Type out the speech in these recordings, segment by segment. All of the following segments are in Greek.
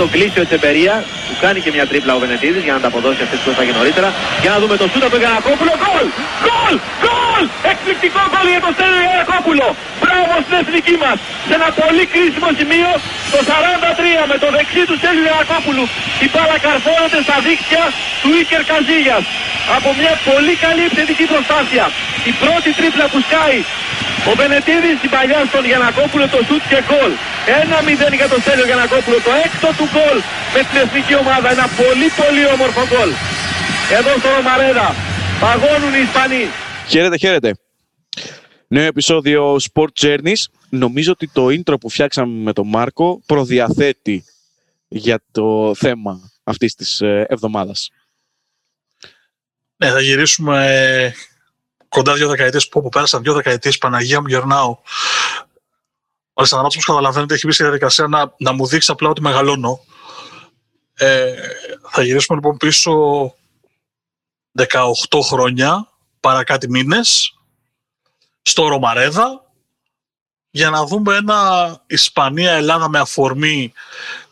Αν τον κλείσει ο Τσεμπερία, του κάνει και μια τρίπλα ο Βενετίδης για να τα αποδώσει αυτές που έφαγε νωρίτερα. Για να δούμε το σούτα του Γιανακόπουλο. Γκολ! Γκολ! Γκολ! Εκπληκτικό γκολ για τον Στέλιο Γιανακόπουλο. Μπράβο στην εθνική μας. Σε ένα πολύ κρίσιμο σημείο, το 43 με το δεξί του Στέλιο Γιανακόπουλου. Η μπάλα καρφώνεται στα δίκτυα του Ίκερ Καζίγιας. Από μια πολύ καλή επιθετική προσπάθεια. Η πρώτη τρίπλα που σκάει ο Βενετίδης η παλιά στον Γιανακόπουλο το σουτ και γκολ. Ένα 0 για τον Στέλιο Γιανακόπουλο. Το έκτο του γκολ με την εθνική ομάδα. Ένα πολύ πολύ όμορφο γκολ. Εδώ στο Ρωμαρέδα παγώνουν οι Ισπανοί. Χαίρετε, χαίρετε. Νέο επεισόδιο Sport Journeys. Νομίζω ότι το intro που φτιάξαμε με τον Μάρκο προδιαθέτει για το θέμα αυτής της ε, εβδομάδας. Ναι, θα γυρίσουμε ε, κοντά δύο δεκαετίες που, που πέρασαν δύο δεκαετίες Παναγία μου γερνάω. Ο Αλεξανδράτος, όπως καταλαβαίνετε, έχει μπει στη διαδικασία να, να μου δείξει απλά ότι μεγαλώνω. Ε, θα γυρίσουμε λοιπόν πίσω 18 χρόνια, παρά κάτι μήνες, στο Ρωμαρέδα, για να δούμε ένα Ισπανία-Ελλάδα με αφορμή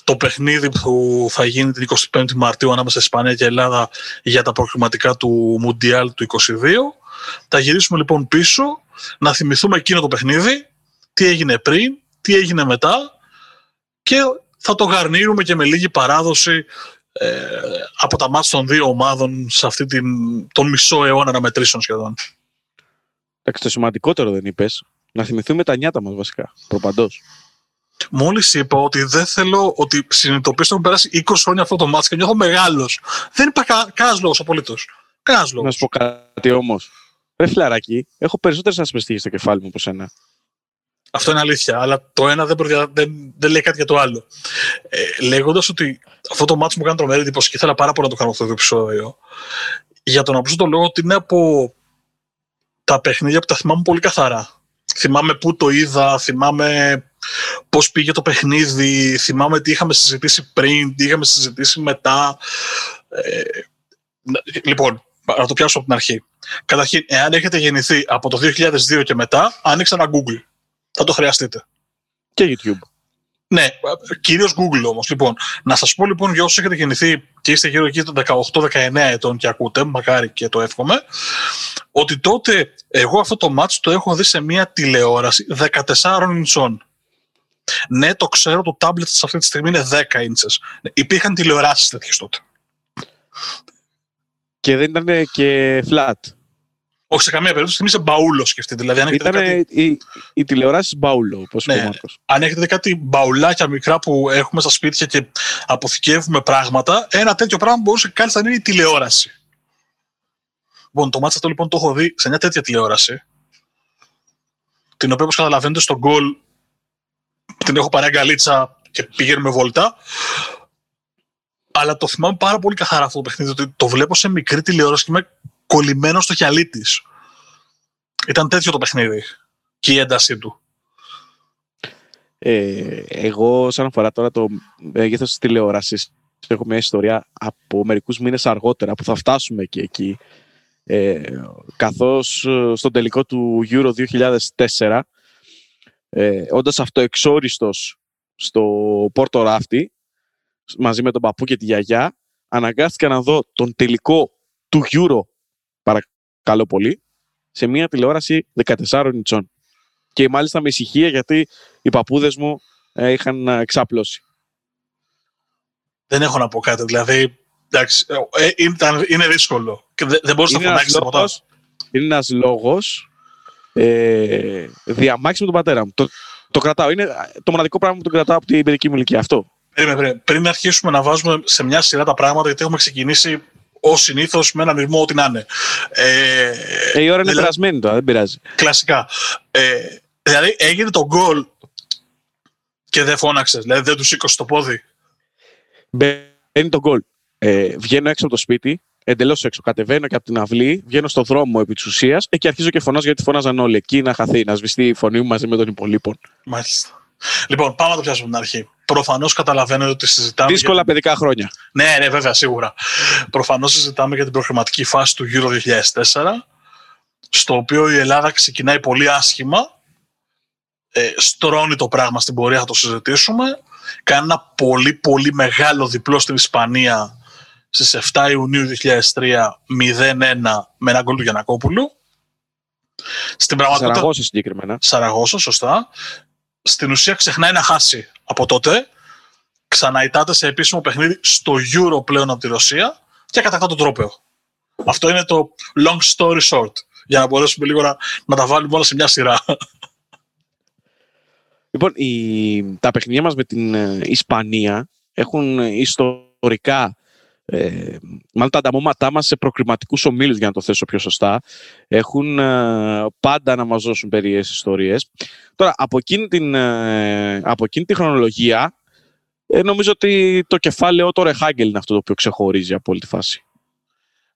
το παιχνίδι που θα γίνει την 25η Μαρτίου ανάμεσα Ισπανία και Ελλάδα για τα προκριματικά του Μουντιάλ του 22. Θα γυρίσουμε λοιπόν πίσω, να θυμηθούμε εκείνο το παιχνίδι, τι έγινε πριν, τι έγινε μετά και θα το γαρνίρουμε και με λίγη παράδοση ε, από τα μάτια των δύο ομάδων σε αυτή την, τον μισό αιώνα αναμετρήσεων σχεδόν. Εντάξει, το σημαντικότερο δεν είπες. Να θυμηθούμε τα νιάτα μας βασικά, προπαντός. Μόλις είπα ότι δεν θέλω ότι συνειδητοποιήσω ότι έχουν περάσει 20 χρόνια αυτό το μάτσο και νιώθω μεγάλος. Δεν υπάρχει κα, κανένας λόγος απολύτως. Κανένας λόγο. Να σου πω κάτι όμως. Ρε φιλαράκι, έχω περισσότερες ασπεστίγε στο κεφάλι μου από σένα. Αυτό είναι αλήθεια, αλλά το ένα δεν, προδια... δεν, δεν λέει κάτι για το άλλο. Ε, Λέγοντας ότι αυτό το μάτσο μου κάνει τρομερή εντύπωση και ήθελα πάρα πολύ να το κάνω αυτό το επεισόδιο, για τον απλούστο λόγο ότι είναι από τα παιχνίδια που τα θυμάμαι πολύ καθαρά. Θυμάμαι πού το είδα, θυμάμαι πώς πήγε το παιχνίδι, θυμάμαι τι είχαμε συζητήσει πριν, τι είχαμε συζητήσει μετά. Ε, λοιπόν, να το πιάσω από την αρχή. Καταρχήν, εάν έχετε γεννηθεί από το 2002 και μετά, άνοιξα ένα Google. Θα το χρειαστείτε. Και YouTube. Ναι, κυρίως Google όμως. Λοιπόν, να σας πω λοιπόν για όσους έχετε γεννηθεί και είστε γύρω εκεί των 18-19 ετών και ακούτε, μακάρι και το εύχομαι, ότι τότε εγώ αυτό το μάτς το έχω δει σε μια τηλεόραση 14 ιντσών. Ναι, το ξέρω, το tablet σε αυτή τη στιγμή είναι 10 ίντσες. Υπήρχαν τηλεοράσεις τέτοιες τότε. Και δεν ήταν και flat. Όχι σε καμία περίπτωση, θυμίζει μπαούλο σκεφτείτε. Δηλαδή, αν Ήταν κάτι... οι, οι τηλεοράσει μπαούλο, όπως είπε ο Ναι, Μάρκος. αν έχετε κάτι μπαουλάκια μικρά που έχουμε στα σπίτια και αποθηκεύουμε πράγματα, ένα τέτοιο πράγμα μπορούσε κάλλιστα να είναι η τηλεόραση. Λοιπόν, το μάτσα αυτό λοιπόν το έχω δει σε μια τέτοια τηλεόραση, την οποία όπως καταλαβαίνετε στο γκολ την έχω πάρει αγκαλίτσα και πηγαίνουμε βόλτα. Αλλά το θυμάμαι πάρα πολύ καθαρά αυτό το παιχνίδι, ότι το βλέπω σε μικρή τηλεόραση και είμαι κολλημένος στο χιαλί της. Ήταν τέτοιο το παιχνίδι και η έντασή του. Ε, εγώ, όσον αφορά τώρα το μέγεθος της τηλεόρασης, έχω μια ιστορία από μερικούς μήνες αργότερα που θα φτάσουμε και εκεί. Ε, καθώς ε, στον τελικό του Euro 2004 ε, όντας αυτοεξόριστος στο Πόρτο Ράφτη μαζί με τον παππού και τη γιαγιά αναγκάστηκα να δω τον τελικό του Euro παρακαλώ πολύ σε μια τηλεόραση 14 ιντσών και μάλιστα με ησυχία γιατί οι παππούδες μου ε, είχαν ε, εξαπλώσει. Δεν έχω να πω κάτι. Δηλαδή, εντάξει, ε, ήταν, είναι δύσκολο. Και δεν, δεν μπορείς να Είναι φωνάξεις ένας τίποτα. λόγος, είναι ένας λόγος ε, διαμάχης με τον πατέρα μου. Το, το κρατάω. Είναι το μοναδικό πράγμα που το κρατάω από την παιδική μου ηλικία. Αυτό. Περίμενε, περίμενε. Πριν αρχίσουμε να βάζουμε σε μια σειρά τα πράγματα, γιατί έχουμε ξεκινήσει ως συνήθως με έναν ρυθμό ό,τι να είναι. Ε, Ε, η ώρα είναι δηλαδή, περασμένη τώρα, δεν πειράζει. Κλασικά. Ε, δηλαδή έγινε το γκολ και δεν φώναξες. Δηλαδή δεν τους σήκωσε το πόδι. Μπαίνει το γκολ. Ε, βγαίνω έξω από το σπίτι, εντελώς έξω. Κατεβαίνω και από την αυλή, βγαίνω στον δρόμο επί της ουσίας ε, και αρχίζω και φωνάζω γιατί φωνάζαν όλοι. Εκεί να χαθεί, να σβηστεί η φωνή μου μαζί με τον υπολείπων. Μάλιστα. Λοιπόν, πάμε να το πιάσουμε από την αρχή. Προφανώς καταλαβαίνετε ότι συζητάμε. Δύσκολα για... παιδικά χρόνια. Ναι, ναι, βέβαια, σίγουρα. Προφανώς συζητάμε για την προγραμματική φάση του Euro 2004, στο οποίο η Ελλάδα ξεκινάει πολύ άσχημα. Ε, στρώνει το πράγμα στην πορεία, θα το συζητήσουμε. κάνει ένα πολύ πολύ μεγάλο διπλό στην Ισπανία στις 7 Ιουνίου 2003 0-1 με ένα γκολ του Γιανακόπουλου. Στην πραγματικότητα... Σαραγώσα συγκεκριμένα. Σαραγώσα, σωστά. Στην ουσία ξεχνάει να χάσει από τότε. Ξαναητάται σε επίσημο παιχνίδι στο Euro πλέον από τη Ρωσία και κατακτά τον τρόπεο. Αυτό είναι το long story short. Για να μπορέσουμε λίγο να, να τα βάλουμε όλα σε μια σειρά. Λοιπόν, η, τα παιχνίδια μας με την ε, Ισπανία έχουν ιστορικά ε, μάλλον τα ανταμώματά μας σε προκριματικούς ομίλους για να το θέσω πιο σωστά έχουν ε, πάντα να μας δώσουν περίεργες ιστορίες. Τώρα από εκείνη την, ε, από εκείνη τη χρονολογία ε, νομίζω ότι το κεφάλαιο τώρα Χάγκελ είναι αυτό το οποίο ξεχωρίζει από όλη τη φάση.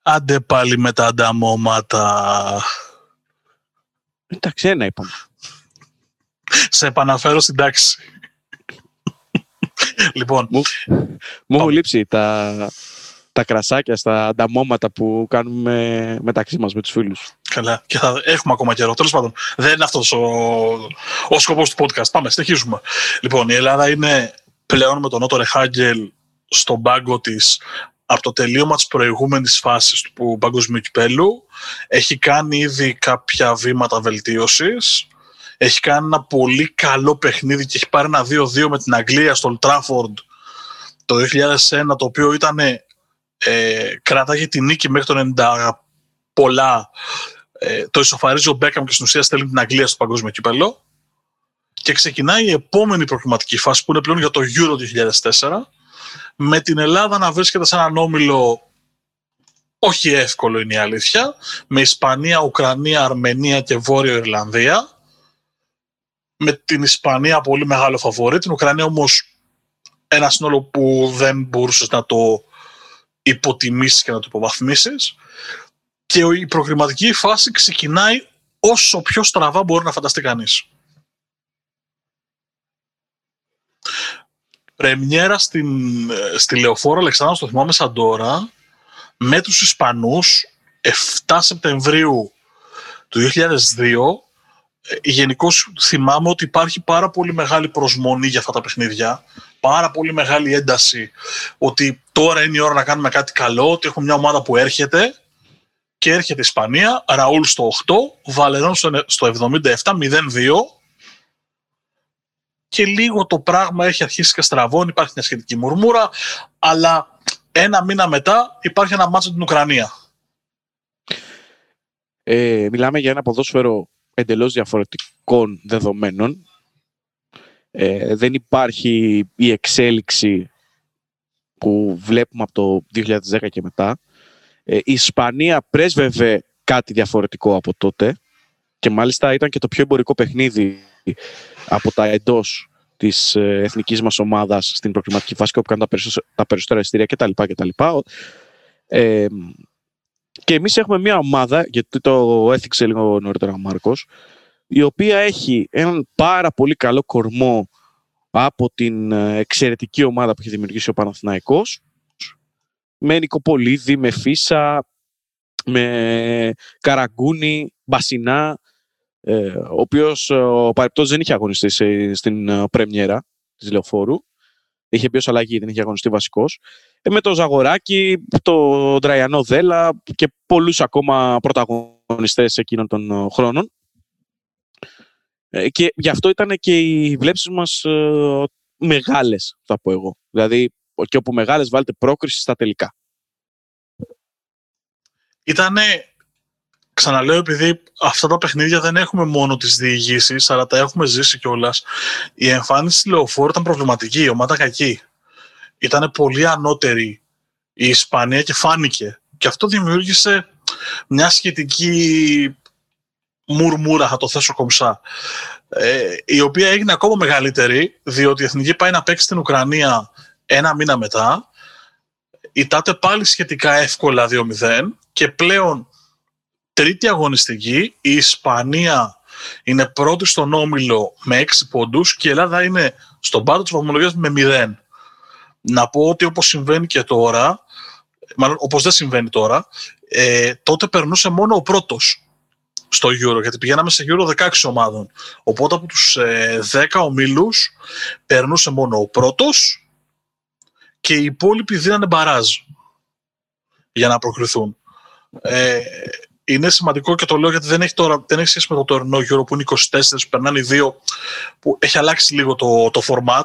Άντε πάλι με τα ανταμώματα. Εντάξει ένα είπαμε. Σε επαναφέρω στην τάξη. Λοιπόν μου, μου έχουν λείψει τα, τα κρασάκια, στα ανταμώματα που κάνουμε μεταξύ μας με τους φίλους. Καλά. Και θα έχουμε ακόμα καιρό. Τέλος πάντων, δεν είναι αυτός ο, ο σκοπός του podcast. Πάμε, συνεχίζουμε. Λοιπόν, η Ελλάδα είναι πλέον με τον Νότο Ρεχάγκελ στον πάγκο της από το τελείωμα της προηγούμενης φάσης του παγκοσμίου κυπέλου. Έχει κάνει ήδη κάποια βήματα βελτίωσης. Έχει κάνει ένα πολύ καλό παιχνίδι και έχει πάρει ένα 2-2 με την Αγγλία στο Trafford το 2001, το οποίο ήταν ε, κράταγε τη νίκη μέχρι το 90 πολλά. Ε, το ισοφαρίζει ο Μπέκαμ και στην ουσία στέλνει την Αγγλία στο παγκόσμιο κύπελο. Και ξεκινάει η επόμενη προκριματική φάση που είναι πλέον για το Euro 2004 με την Ελλάδα να βρίσκεται σε έναν όμιλο όχι εύκολο είναι η αλήθεια, με Ισπανία, Ουκρανία, Αρμενία και Βόρειο Ιρλανδία. Με την Ισπανία πολύ μεγάλο φαβορή, την Ουκρανία όμως ένα σύνολο που δεν μπορούσες να το υποτιμήσεις και να το υποβαθμίσεις και η προγραμματική φάση ξεκινάει όσο πιο στραβά μπορεί να φανταστεί κανείς. Πρεμιέρα στην, στη Λεωφόρα Αλεξάνδρου, το θυμάμαι σαν τώρα, με τους Ισπανούς, 7 Σεπτεμβρίου του 2002, ε, Γενικώς θυμάμαι ότι υπάρχει πάρα πολύ μεγάλη προσμονή για αυτά τα παιχνίδια πάρα πολύ μεγάλη ένταση ότι τώρα είναι η ώρα να κάνουμε κάτι καλό, ότι έχουμε μια ομάδα που έρχεται και έρχεται η Ισπανία, Ραούλ στο 8, Βαλερόν στο 77, 0-2 και λίγο το πράγμα έχει αρχίσει και στραβώνει, υπάρχει μια σχετική μουρμούρα, αλλά ένα μήνα μετά υπάρχει ένα μάτσο την Ουκρανία. Ε, μιλάμε για ένα ποδόσφαιρο εντελώς διαφορετικών δεδομένων ε, δεν υπάρχει η εξέλιξη που βλέπουμε από το 2010 και μετά. Ε, η Ισπανία πρέσβευε κάτι διαφορετικό από τότε και μάλιστα ήταν και το πιο εμπορικό παιχνίδι από τα εντός της ε, εθνικής μας ομάδας στην προκριματική φάση όπου κάνουν τα περισσότερα ειστήρια κτλ. κτλ. Ε, και εμείς έχουμε μια ομάδα, γιατί το έθιξε λίγο νωρίτερα ο Μάρκος, η οποία έχει έναν πάρα πολύ καλό κορμό από την ε, εξαιρετική ομάδα που έχει δημιουργήσει ο Παναθηναϊκός με Νικοπολίδη, με Φίσα, με Καραγκούνη, Μπασινά, ε, ο οποίος ε, ο Παρεπτός δεν είχε αγωνιστεί στην πρεμιέρα της Λεωφόρου. Είχε μπει ως αλλαγή, δεν είχε αγωνιστεί βασικός. με το Ζαγοράκι, το Ντραϊανό Δέλα και πολλούς ακόμα πρωταγωνιστές εκείνων των χρόνων. Ε, και γι' αυτό ήταν και οι βλέψεις μας ε, μεγάλες, θα πω εγώ. Δηλαδή, και όπου μεγάλες βάλετε πρόκριση στα τελικά. Ήτανε, ξαναλέω, επειδή αυτά τα παιχνίδια δεν έχουμε μόνο τις διηγήσεις, αλλά τα έχουμε ζήσει κιόλας. Η εμφάνιση στη Λεωφόρου ήταν προβληματική, η ομάδα κακή. Ήταν πολύ ανώτερη η Ισπανία και φάνηκε. Και αυτό δημιούργησε μια σχετική μουρμούρα, θα το θέσω κομψά, ε, η οποία έγινε ακόμα μεγαλύτερη, διότι η Εθνική πάει να παίξει στην Ουκρανία ένα μήνα μετά, ητάται πάλι σχετικά εύκολα 2-0 και πλέον τρίτη αγωνιστική, η Ισπανία είναι πρώτη στον Όμιλο με 6 πόντους και η Ελλάδα είναι στον πάρο της βαθμολογίας με 0. Να πω ότι όπως συμβαίνει και τώρα, μάλλον όπως δεν συμβαίνει τώρα, ε, τότε περνούσε μόνο ο πρώτος στο Euro, γιατί πηγαίναμε σε Euro 16 ομάδων. Οπότε από τους 10 ε, ομίλους περνούσε μόνο ο πρώτος και οι υπόλοιποι δίνανε μπαράζ για να προκριθούν. Ε, είναι σημαντικό και το λέω γιατί δεν έχει, τώρα, δεν έχει σχέση με το τωρινό Euro που είναι 24, περνάνε οι δύο, που έχει αλλάξει λίγο το, το format.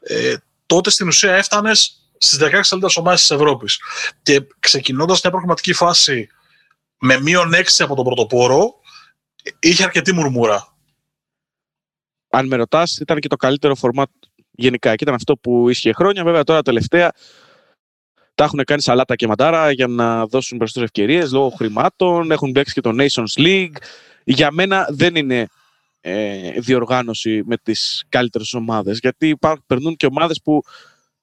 Ε, τότε στην ουσία έφτανες στις 16 καλύτερες ομάδες της Ευρώπης. Και ξεκινώντας μια προγραμματική φάση με μείον 6 από τον πρωτοπόρο, είχε αρκετή μουρμούρα. Αν με ρωτάς, ήταν και το καλύτερο format γενικά. Και ήταν αυτό που ίσχυε χρόνια. Βέβαια, τώρα τελευταία τα έχουν κάνει σαλάτα και μαντάρα για να δώσουν περισσότερες ευκαιρίες λόγω χρημάτων. Έχουν μπλέξει και το Nations League. Για μένα δεν είναι ε, διοργάνωση με τις καλύτερες ομάδες. Γιατί υπάρχουν, περνούν και ομάδες που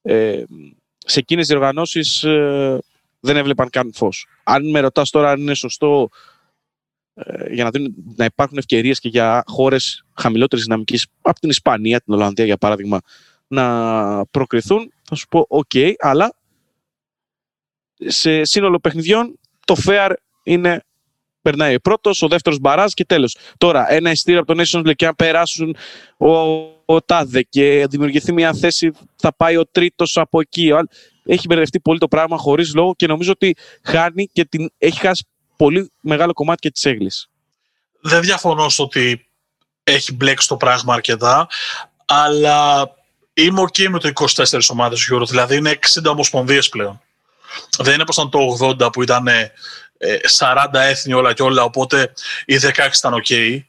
ε, σε εκείνες τις διοργανώσεις ε, δεν έβλεπαν καν φως. Αν με ρωτάς τώρα αν είναι σωστό ε, για να, δίνουν, να υπάρχουν ευκαιρίες και για χώρες χαμηλότερης δυναμικής, από την Ισπανία, την Ολλανδία για παράδειγμα, να προκριθούν, θα σου πω: OK, αλλά σε σύνολο παιχνιδιών το fair είναι περνάει πρώτος, ο δεύτερος μπαράζ και τέλος. Τώρα, ένα ειστήριο από το Nations League και αν περάσουν ο, ο Τάδε και δημιουργηθεί μια θέση, θα πάει ο τρίτος από εκεί. Έχει μπερδευτεί πολύ το πράγμα χωρίς λόγο και νομίζω ότι χάνει και την, έχει χάσει πολύ μεγάλο κομμάτι και της έγκλης. Δεν διαφωνώ στο ότι έχει μπλέξει το πράγμα αρκετά, αλλά είμαι ok με το 24 ομάδες Euro, δηλαδή είναι 60 ομοσπονδίες πλέον. Δεν είναι όπως ήταν το 80 που ήταν 40 ε, έθνη όλα και όλα, οπότε οι 16 ήταν ok.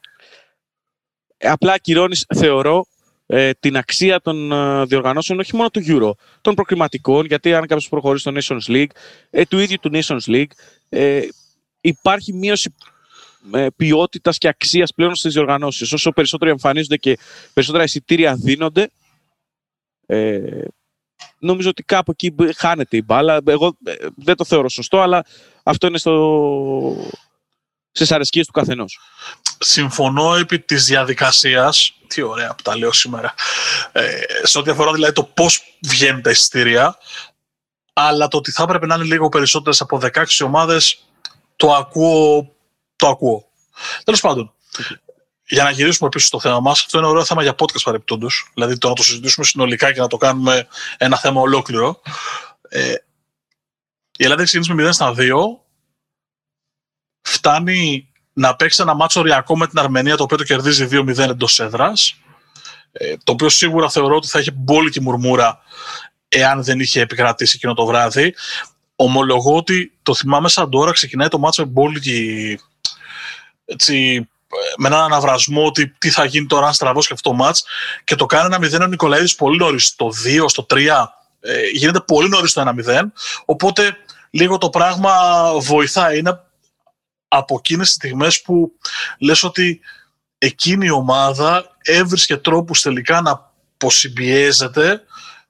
Απλά ακυρώνεις, θεωρώ, ε, την αξία των ε, διοργανώσεων όχι μόνο του Euro, των προκριματικών, γιατί αν κάποιος προχωρήσει στο Nations League, ε, του ίδιου του Nations League, ε, υπάρχει μείωση ε, ποιότητας και αξίας πλέον στις διοργανώσεις. Όσο περισσότερο εμφανίζονται και περισσότερα εισιτήρια δίνονται, ε, νομίζω ότι κάπου εκεί χάνεται η μπάλα. Εγώ ε, δεν το θεωρώ σωστό, αλλά αυτό είναι στο... στις αρεσκίες του καθενός. Συμφωνώ επί της διαδικασίας. Τι ωραία που τα λέω σήμερα. Ε, σε ό,τι αφορά δηλαδή το πώς βγαίνουν τα εισιτήρια, αλλά το ότι θα έπρεπε να είναι λίγο περισσότερες από 16 ομάδες, το ακούω. Το ακούω. Τέλος πάντων, για να γυρίσουμε πίσω στο θέμα μας, αυτό είναι ωραίο θέμα για podcast παρεμπιπτόντως. Δηλαδή το να το συζητήσουμε συνολικά και να το κάνουμε ένα θέμα ολόκληρο. Ε, η Ελλάδα έχει ξεκινήσει με 0 στα 2. Φτάνει να παίξει ένα μάτσο οριακό με την Αρμενία, το οποίο το κερδίζει 2-0 εντός έδρας. Ε, το οποίο σίγουρα θεωρώ ότι θα είχε μπόλικη μουρμούρα εάν δεν είχε επικρατήσει εκείνο το βράδυ. Ομολογώ ότι το θυμάμαι σαν τώρα ξεκινάει το μάτσο με μπόλικη έτσι, με έναν αναβρασμό ότι τι θα γίνει τώρα αν στραβώσει αυτό το μάτς και το κάνει ένα 0 ο Νικολαίδης πολύ νωρίς στο 2, στο 3 ε, γίνεται πολύ νωρίς το 1-0 οπότε λίγο το πράγμα βοηθάει είναι από εκείνες τις στιγμές που λες ότι εκείνη η ομάδα έβρισκε τρόπους τελικά να αποσυμπιέζεται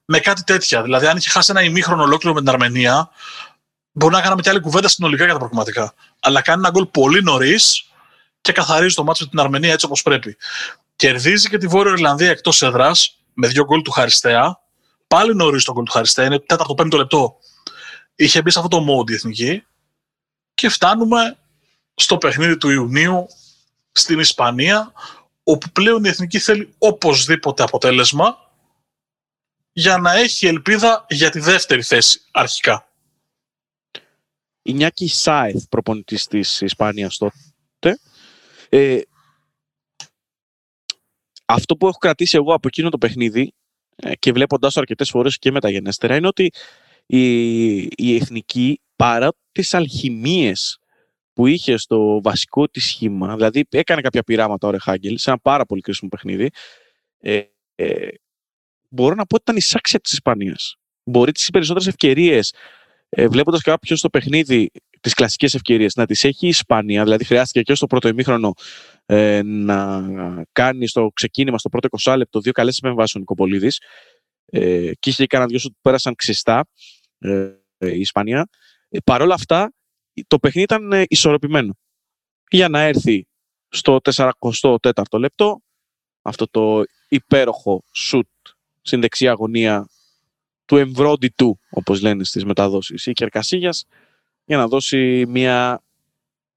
με κάτι τέτοια. Δηλαδή, αν είχε χάσει ένα ημίχρονο ολόκληρο με την Αρμενία, μπορεί να κάναμε και άλλη κουβέντα συνολικά για τα προγραμματικά. Αλλά κάνει ένα γκολ πολύ νωρίς και καθαρίζει το μάτσο με την Αρμενία έτσι όπως πρέπει. Κερδίζει και τη Βόρεια Ιρλανδία εκτός έδρας με δύο γκολ του Χαριστέα. Πάλι νωρίς το γκολ του Χαριστέα, είναι τέταρτο-πέμπτο λεπτό. Είχε μπει σε αυτό το mode η εθνική. Και φτάνουμε στο παιχνίδι του Ιουνίου στην Ισπανία, όπου πλέον η εθνική θέλει οπωσδήποτε αποτέλεσμα για να έχει ελπίδα για τη δεύτερη θέση αρχικά. Η Νιάκη Σάιθ, προπονητής της Ισπανίας τότε, ε, αυτό που έχω κρατήσει εγώ από εκείνο το παιχνίδι ε, και βλέποντάς το αρκετές φορές και μεταγενέστερα είναι ότι η, η εθνική παρά τις αλχημίες που είχε στο βασικό της σχήμα, δηλαδή έκανε κάποια πειράματα ο Ρεχάγκελ σε ένα πάρα πολύ κρίσιμο παιχνίδι, ε, ε, μπορώ να πω ότι ήταν η σάξια της Ισπανίας. Μπορεί τις περισσότερες ευκαιρίες, ε, βλέποντας κάποιο το παιχνίδι τις κλασικές ευκαιρίες, να τις έχει η Ισπανία, δηλαδή χρειάστηκε και στο πρώτο ημίχρονο ε, να κάνει στο ξεκίνημα, στο πρώτο 20 λεπτό, δύο καλές επεμβάσεις ο Νικοπολίδης ε, και είχε κανένα δυο που πέρασαν ξιστά ε, η Ισπανία. Ε, Παρ' όλα αυτά, το παιχνίδι ήταν ε, ισορροπημένο. Για να έρθει στο 44ο λεπτό, αυτό το υπέροχο σουτ στην δεξιά αγωνία του εμβρόντι του, όπως λένε στις μεταδόσεις, η Κερκασίγιας, για να δώσει μια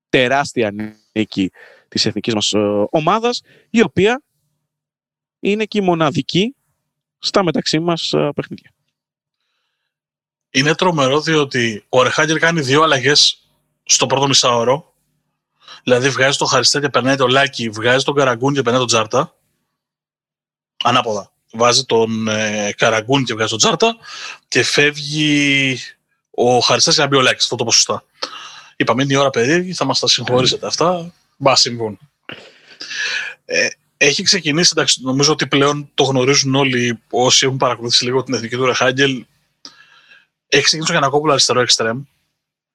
τεράστια νίκη της εθνικής μας ε, ομάδας, η οποία είναι και η μοναδική στα μεταξύ μας ε, παιχνίδια. Είναι τρομερό διότι ο Ρεχάγκερ κάνει δύο αλλαγές στο πρώτο μισάωρο. Δηλαδή βγάζει τον Χαριστέ και περνάει το Λάκι, βγάζει τον Καραγκούν και περνάει τον Τζάρτα. Ανάποδα. Βάζει τον ε, Καραγκούν και βγάζει τον Τζάρτα και φεύγει ο Χαριστές για να μπει ο Λάκι. Αυτό το πω σωστά. Είπαμε είναι η ώρα περίεργη, θα μας τα συγχωρήσετε αυτά. Μπα συμβούν. Ε, έχει ξεκινήσει, εντάξει, νομίζω ότι πλέον το γνωρίζουν όλοι όσοι έχουν παρακολουθήσει λίγο την εθνική του Ρεχάγκελ. Έχει ξεκινήσει ο Γιανακόπουλος αριστερό εξτρέμ.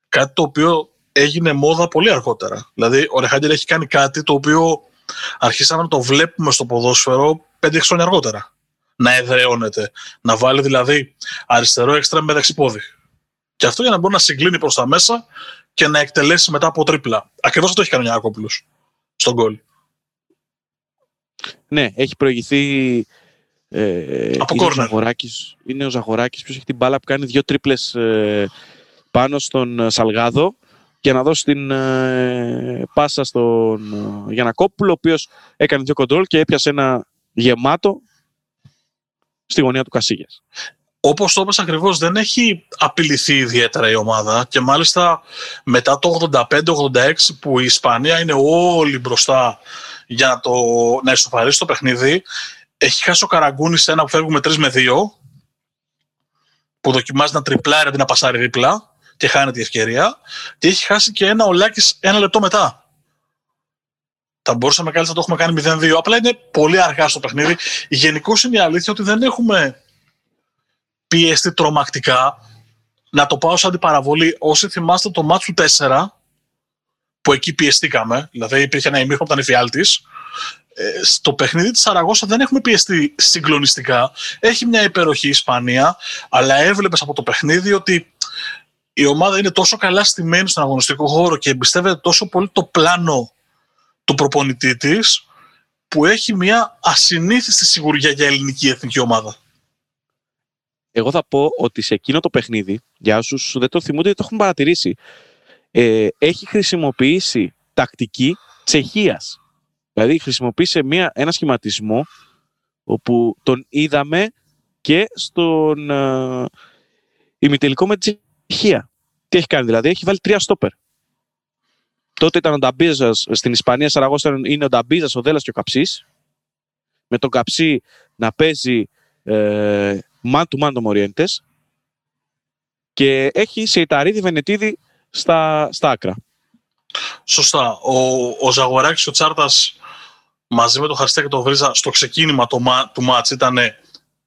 Κάτι το οποίο έγινε μόδα πολύ αργότερα. Δηλαδή, ο Ρεχάγκελ έχει κάνει κάτι το οποίο αρχίσαμε να το βλέπουμε στο ποδόσφαιρο 5-6 χρόνια αργότερα. Να εδραιώνεται. Να βάλει δηλαδή αριστερό εξτρέμ με δεξιπόδι. Και αυτό για να μπορεί να συγκλίνει προς τα μέσα και να εκτελέσει μετά από τρίπλα. Ακριβώς αυτό έχει κάνει ο Γιανακόπουλο στον γκολ. Ναι, έχει προηγηθεί. Ε, Από είναι, ο corner. Ζαγοράκης, είναι ο Ζαγοράκης ποιος έχει την μπάλα που κάνει δύο τρίπλες ε, πάνω στον ε, Σαλγάδο και να δώσει την ε, πάσα στον ε, Γιανακόπουλο, ο οποίος έκανε δύο κοντρόλ και έπιασε ένα γεμάτο στη γωνία του Κασίγιας. Όπως το είπες ακριβώς, δεν έχει απειληθεί ιδιαίτερα η ομάδα και μάλιστα μετά το 85-86 που η Ισπανία είναι όλοι μπροστά για να, το, να ισοφαρίσει το παιχνίδι, έχει χάσει ο Καραγκούνης σε ένα που φεύγουμε 3 με 2 που δοκιμάζει να τριπλάρει αντί να πασάρει δίπλα και χάνει τη ευκαιρία και έχει χάσει και ένα ο Λάκης ένα λεπτό μετά. Θα μπορούσαμε κάλλιστα να το έχουμε κάνει 0-2. Απλά είναι πολύ αργά στο παιχνίδι. Γενικώς είναι η αλήθεια ότι δεν έχουμε πιεστεί τρομακτικά. Να το πάω σαν αντιπαραβολή. Όσοι θυμάστε το μάτσου 4, που εκεί πιεστήκαμε, δηλαδή υπήρχε ένα ημίχρονο που ήταν εφιάλτης, ε, στο παιχνίδι της Σαραγώσα δεν έχουμε πιεστεί συγκλονιστικά. Έχει μια υπεροχή η Ισπανία, αλλά έβλεπες από το παιχνίδι ότι η ομάδα είναι τόσο καλά στημένη στον αγωνιστικό χώρο και εμπιστεύεται τόσο πολύ το πλάνο του προπονητή της, που έχει μια ασυνήθιστη σιγουριά για ελληνική εθνική ομάδα. Εγώ θα πω ότι σε εκείνο το παιχνίδι, για όσους δεν το θυμούνται, το έχουν παρατηρήσει, ε, έχει χρησιμοποιήσει τακτική Τσεχίας. Δηλαδή χρησιμοποίησε μια, ένα σχηματισμό όπου τον είδαμε και στον ε, ημιτελικό με τη Τσεχία. Τι έχει κάνει δηλαδή, έχει βάλει τρία στόπερ. Τότε ήταν ο Νταμπίζας στην Ισπανία, Σαραγώσα είναι ο Νταμπίζας, ο Δέλλα και ο Καψής. Με τον Καψί να παίζει ε, man to man το Μοριέντες και έχει Σεϊταρίδη Βενετίδη στα, στα άκρα. Σωστά. Ο, ο Ζαγοράκης και ο Τσάρτας μαζί με τον Χαριστέ και τον Βρίζα στο ξεκίνημα το, μα- του μάτς ήταν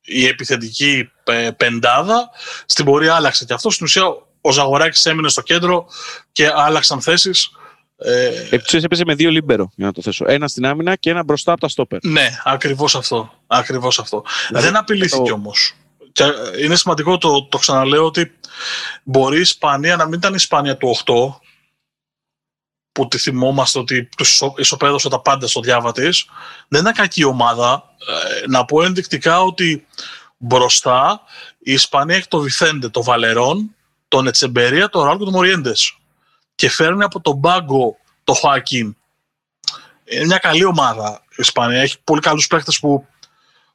η επιθετική ε, πεντάδα. Στην πορεία άλλαξε και αυτό. Στην ουσία ο Ζαγοράκης έμεινε στο κέντρο και άλλαξαν θέσεις. Ε, Επί της έπαιζε με δύο λίμπερο, για να το θέσω. Ένα στην άμυνα και ένα μπροστά από τα στόπερ. ναι, ακριβώς αυτό. Ακριβώς αυτό. Δηλαδή, Δεν απειλήθηκε το- όμως. Και ε, είναι σημαντικό το, το ξαναλέω ότι μπορεί η Ισπανία να μην ήταν η Ισπανία του 8 που τη θυμόμαστε ότι τους ισο- ισοπαίδωσε τα πάντα στο διάβα της. Δεν ήταν κακή ομάδα. Ε, να πω ενδεικτικά ότι μπροστά η Ισπανία έχει το Βιθέντε, το Βαλερόν, τον Ετσεμπερία, τον Ράουλ και τον Μοριέντε. Και φέρνει από τον πάγκο το Χοακίν. Είναι μια καλή ομάδα η Ισπανία. Έχει πολύ καλούς παίχτε που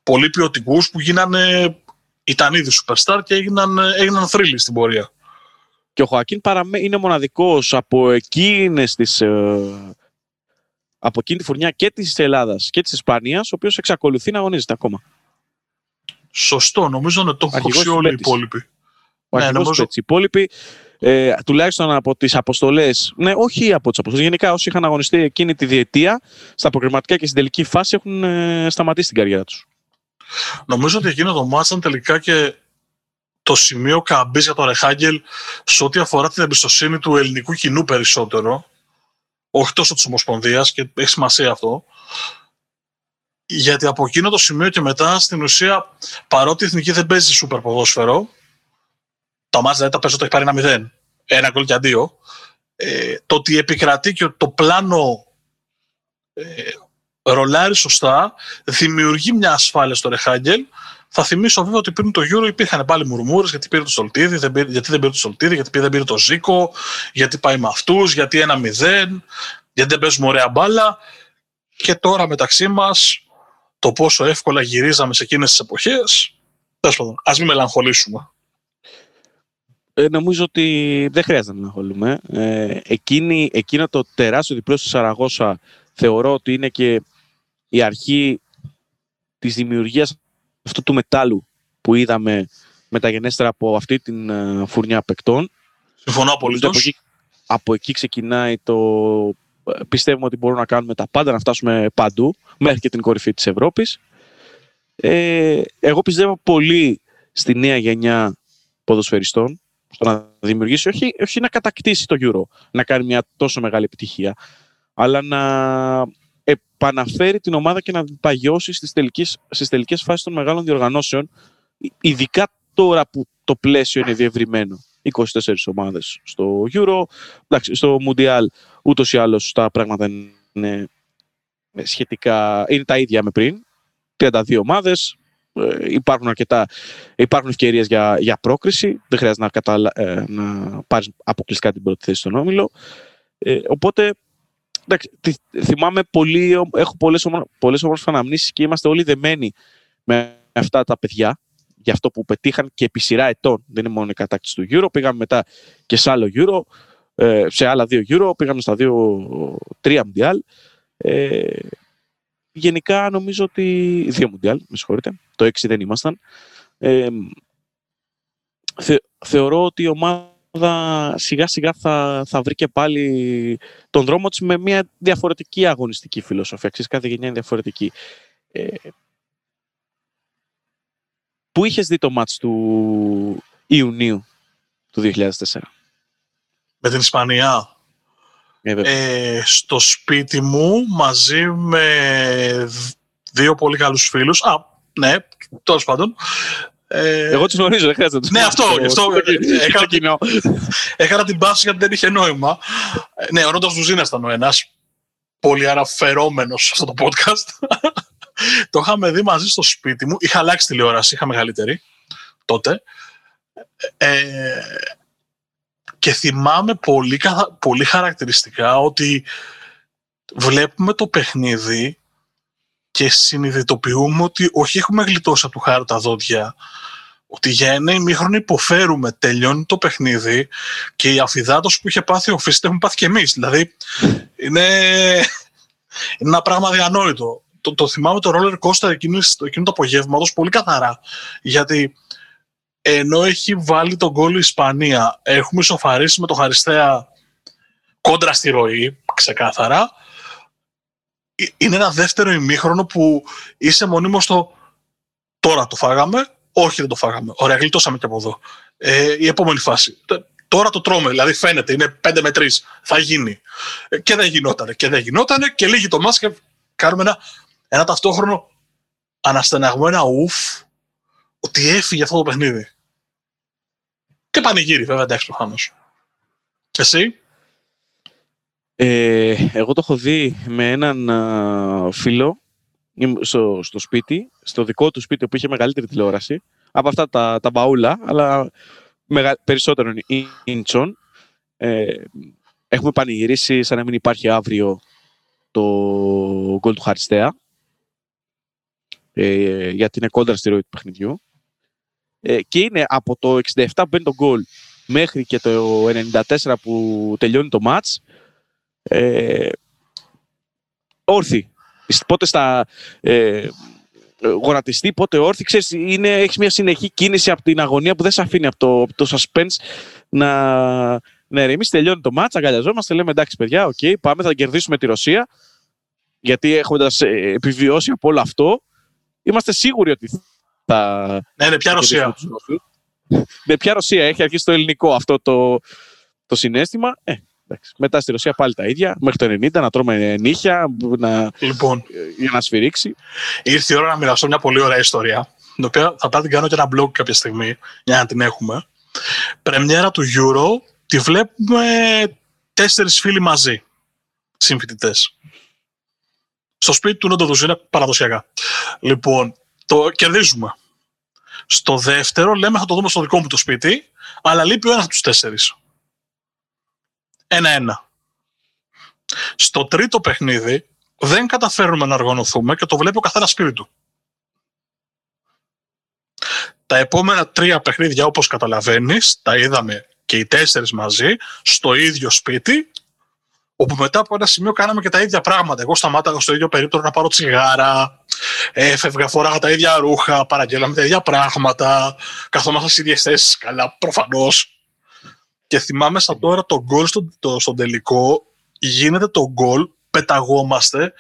πολύ ποιοτικούς που γίνανε ήταν ήδη superstar και έγιναν, έγιναν θρύλοι στην πορεία. Και ο Χωακίν παραμέ... είναι μοναδικός από εκείνες τις... ε, από εκείνη τη φουρνιά και της Ελλάδας και της Ισπανίας, ο οποίος εξακολουθεί να αγωνίζεται ακόμα. Σωστό, νομίζω να το έχουν Αρχηγός ακούσει όλοι οι παίκτης. υπόλοιποι. Ο Ναι, αρχηγός νομίζω- παίκτης. Οι υπόλοιποι, ε, τουλάχιστον από τις αποστολές, ναι, όχι από τις αποστολές, γενικά όσοι είχαν αγωνιστεί εκείνη τη διετία, στα προκριματικά και στην τελική φάση έχουν ε, σταματήσει την καριέρα τους. Νομίζω ότι εκείνο το μάτς ήταν τελικά και το σημείο καμπής για τον Ρεχάγκελ σε ό,τι αφορά την εμπιστοσύνη του ελληνικού κοινού περισσότερο. Όχι τόσο της Ομοσπονδίας και έχει σημασία αυτό. Γιατί από εκείνο το σημείο και μετά στην ουσία παρότι η εθνική δεν παίζει σούπερ ποδόσφαιρο, τα μάτια δηλαδή τα παίζει όταν έχει πάρει ένα 0, ένα γκολ και αντίο, ε, το ότι επικρατεί και το πλάνο ε, ρολάρει σωστά, δημιουργεί μια ασφάλεια στο Ρεχάγκελ. Θα θυμίσω βέβαια ότι πριν το Euro υπήρχαν πάλι μουρμούρες γιατί πήρε το Στολτίδη, δεν πήρε, γιατί δεν πήρε το Στολτίδη, γιατί δεν πήρε το Ζήκο, γιατί πάει με αυτούς, γιατί ένα μηδέν. γιατί δεν παίζουμε ωραία μπάλα και τώρα μεταξύ μας το πόσο εύκολα γυρίζαμε σε εκείνες τις εποχές τέλος πάντων, ας μην μελαγχολήσουμε. Ε, νομίζω ότι δεν χρειάζεται να μελαγχολούμε. Ε, εκείνη, εκείνο το τεράστιο διπλό στη Σαραγώσα θεωρώ ότι είναι και η αρχή της δημιουργίας αυτού του μετάλλου που είδαμε μεταγενέστερα από αυτή την ε, φουρνιά παικτών. Συμφωνώ απολύτως. Από εκεί, από εκεί ξεκινάει το... ε, Πιστεύουμε ότι μπορούμε να κάνουμε τα πάντα, να φτάσουμε παντού, μέχρι και την κορυφή της Ευρώπης. Ε, εγώ πιστεύω πολύ στη νέα γενιά ποδοσφαιριστών, στο να δημιουργήσει, όχι, όχι να κατακτήσει το Euro, να κάνει μια τόσο μεγάλη επιτυχία, αλλά να επαναφέρει την ομάδα και να την παγιώσει στις τελικές, στις τελικές φάσεις των μεγάλων διοργανώσεων, ειδικά τώρα που το πλαίσιο είναι διευρυμένο. 24 ομάδες στο Euro, εντάξει, στο Mundial ούτως ή άλλως τα πράγματα είναι σχετικά, είναι τα ίδια με πριν, 32 ομάδες, ε, υπάρχουν αρκετά, υπάρχουν ευκαιρίες για, για πρόκριση, δεν χρειάζεται να, καταλα, ε, να πάρεις αποκλειστικά την πρώτη θέση στον Όμιλο. Ε, οπότε εντάξει, θυμάμαι πολύ, έχω πολλές, πολλές όμορφες αναμνήσεις και είμαστε όλοι δεμένοι με αυτά τα παιδιά για αυτό που πετύχαν και επί σειρά ετών. Δεν είναι μόνο η κατάκτηση του Euro. Πήγαμε μετά και σε άλλο Euro, ε, σε άλλα δύο Euro, πήγαμε στα δύο, τρία Mundial. Ε, γενικά νομίζω ότι. Δύο Mundial, με συγχωρείτε. Το 6 δεν ήμασταν. Ε, θε, θεωρώ ότι η ομάδα σιγά σιγά θα, θα βρει και πάλι τον δρόμο της με μια διαφορετική αγωνιστική φιλοσοφία. Ξέρεις, κάθε γενιά είναι διαφορετική. Ε, πού είχες δει το μάτς του Ιουνίου του 2004? Με την Ισπανία. Ε, ε, στο σπίτι μου μαζί με δύο πολύ καλούς φίλους. Α, ναι, τέλος πάντων. Ε, Εγώ τους γνωρίζω, δεν χρειάζεται Ναι, αυτό. αυτό έκανα, έκανα την πάση γιατί δεν είχε νόημα. Ναι, ο Νότα Βουζίνα ήταν ο ένας. Πολύ αναφερόμενο σε αυτό το podcast. το είχαμε δει μαζί στο σπίτι μου. Είχα αλλάξει τηλεόραση, είχα μεγαλύτερη τότε. Ε, και θυμάμαι πολύ, πολύ χαρακτηριστικά ότι βλέπουμε το παιχνίδι και συνειδητοποιούμε ότι όχι έχουμε γλιτώσει από του χάρη τα δόντια, ότι για ένα ημίχρονο υποφέρουμε, τελειώνει το παιχνίδι και η αφιδάτωση που είχε πάθει ο Φίστη έχουμε πάθει και εμείς. Δηλαδή, είναι, είναι ένα πράγμα διανόητο. Το, το θυμάμαι το roller coaster εκείνο, εκείνο το απογεύματος πολύ καθαρά. Γιατί ενώ έχει βάλει τον γκολ η Ισπανία, έχουμε ισοφαρίσει με το Χαριστέα κόντρα στη ροή, ξεκάθαρα, ε, είναι ένα δεύτερο ημίχρονο που είσαι μονίμως στο τώρα το φάγαμε, όχι δεν το φάγαμε. Ωραία, γλιτώσαμε και από εδώ. Ε, η επόμενη φάση. Τώρα το τρώμε, δηλαδή φαίνεται, είναι 5 με 3. Θα γίνει. Ε, και δεν γινότανε. Και δεν γινότανε και λίγη το μάτς και κάνουμε ένα, ένα ταυτόχρονο αναστεναγμένο ουφ ότι έφυγε αυτό το παιχνίδι. Και πανηγύρι, βέβαια, εντάξει, προφανώς. Εσύ; Ε, εγώ το έχω δει με έναν α, φίλο στο, στο σπίτι, στο δικό του σπίτι που είχε μεγαλύτερη τηλεόραση. Από αυτά τα, τα μπαούλα, αλλά μεγα, περισσότερο ίντσον. Ε, έχουμε πανηγυρίσει σαν να μην υπάρχει αύριο το γκολ του Χαριστέα. Ε, γιατί είναι κόντρα στη ροή του παιχνιδιού. Ε, και είναι από το 67 που μπαίνει το γκολ μέχρι και το 94 που τελειώνει το μάτς ε, όρθιοι. Πότε στα ε, γονατιστοί, πότε όρθιοι, ξέρεις, είναι, έχεις μια συνεχή κίνηση από την αγωνία που δεν σε αφήνει από το, από το suspense να, να ηρεμήσει. Τελειώνει το μάτς, αγκαλιαζόμαστε, λέμε εντάξει παιδιά, OK, okay, πάμε, θα κερδίσουμε τη Ρωσία γιατί έχοντας ε, επιβιώσει από όλο αυτό, είμαστε σίγουροι ότι θα... Ναι, ναι, ποια Ρωσία; Με ποια Ρωσία έχει αρχίσει το ελληνικό αυτό το, το συνέστημα. Ε, εντάξει. Μετά στη Ρωσία πάλι τα ίδια. Μέχρι το 90 να τρώμε νύχια να... Λοιπόν, για να σφυρίξει. Ήρθε η ώρα να μοιραστώ μια πολύ ωραία ιστορία. Την οποία θα πρέπει να την κάνω και ένα blog κάποια στιγμή για να την έχουμε. Πρεμιέρα του Euro τη βλέπουμε τέσσερις φίλοι μαζί. Συμφοιτητές. Στο σπίτι του Νότο είναι παραδοσιακά. Λοιπόν, το κερδίζουμε. Στο δεύτερο λέμε θα το δούμε στο δικό μου το σπίτι, αλλά λείπει ο ένας από τους τέσσερις. Ένα-ένα. Στο τρίτο παιχνίδι δεν καταφέρνουμε να οργανωθούμε και το βλέπει ο καθένας σπίτι του. Τα επόμενα τρία παιχνίδια, όπως καταλαβαίνεις, τα είδαμε και οι τέσσερις μαζί, στο ίδιο σπίτι, όπου μετά από ένα σημείο κάναμε και τα ίδια πράγματα. Εγώ σταμάταγα στο ίδιο περίπτωμα να πάρω τσιγάρα, έφευγα, φοράγα τα ίδια ρούχα, παραγγέλαμε τα ίδια πράγματα, καθόμαστε στις ίδιες θέσεις, καλά, προφανώς. Και θυμάμαι σαν τώρα το γκολ στο, το, στον τελικό, γίνεται το γκολ, πεταγόμαστε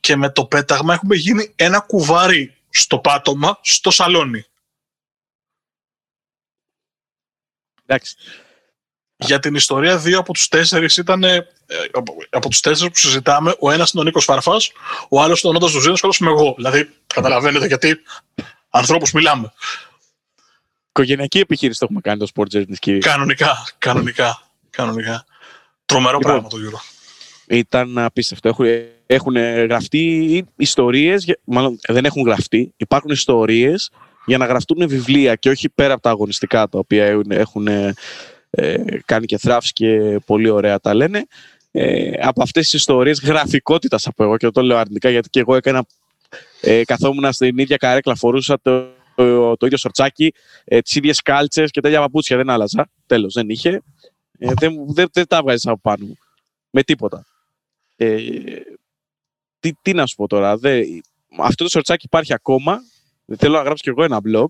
και με το πέταγμα έχουμε γίνει ένα κουβάρι στο πάτωμα, στο σαλόνι. Εντάξει. Για την ιστορία, δύο από τους τέσσερις ήταν, ε, από τους τέσσερις που συζητάμε, ο ένας είναι ο Νίκος Φαρφάς, ο άλλος είναι ο Νότας Ζουζίνος και ο άλλος είμαι εγώ. Δηλαδή, καταλαβαίνετε γιατί ανθρώπους μιλάμε. Οικογενειακή επιχείρηση το έχουμε κάνει το Sport Journey. Κανονικά, κανονικά, κανονικά. Τρομερό Λοιπόν, πράγμα το Euro. Ήταν απίστευτο. Έχουν, έχουν γραφτεί ιστορίες, μάλλον δεν έχουν γραφτεί, υπάρχουν ιστορίες για να γραφτούν βιβλία και όχι πέρα από τα αγωνιστικά τα οποία έχουν, έχουν ε, κάνει και θράψει και πολύ ωραία τα λένε. Ε, από αυτές τις ιστορίες γραφικότητας θα πω εγώ και το λέω αρνητικά γιατί και εγώ έκανα ε, καθόμουν στην ίδια καρέκλα, φορούσα το, το, το ίδιο σορτσάκι, ε, τις ίδιες κάλτσες και τέτοια παπούτσια δεν άλλαζα. Τέλος, δεν είχε. Ε, δεν, δεν, δεν τα βγάζεις από πάνω μου. Με τίποτα. Ε, τι, τι να σου πω τώρα. Δε, αυτό το σορτσάκι υπάρχει ακόμα. Θέλω να γράψω κι εγώ ένα blog.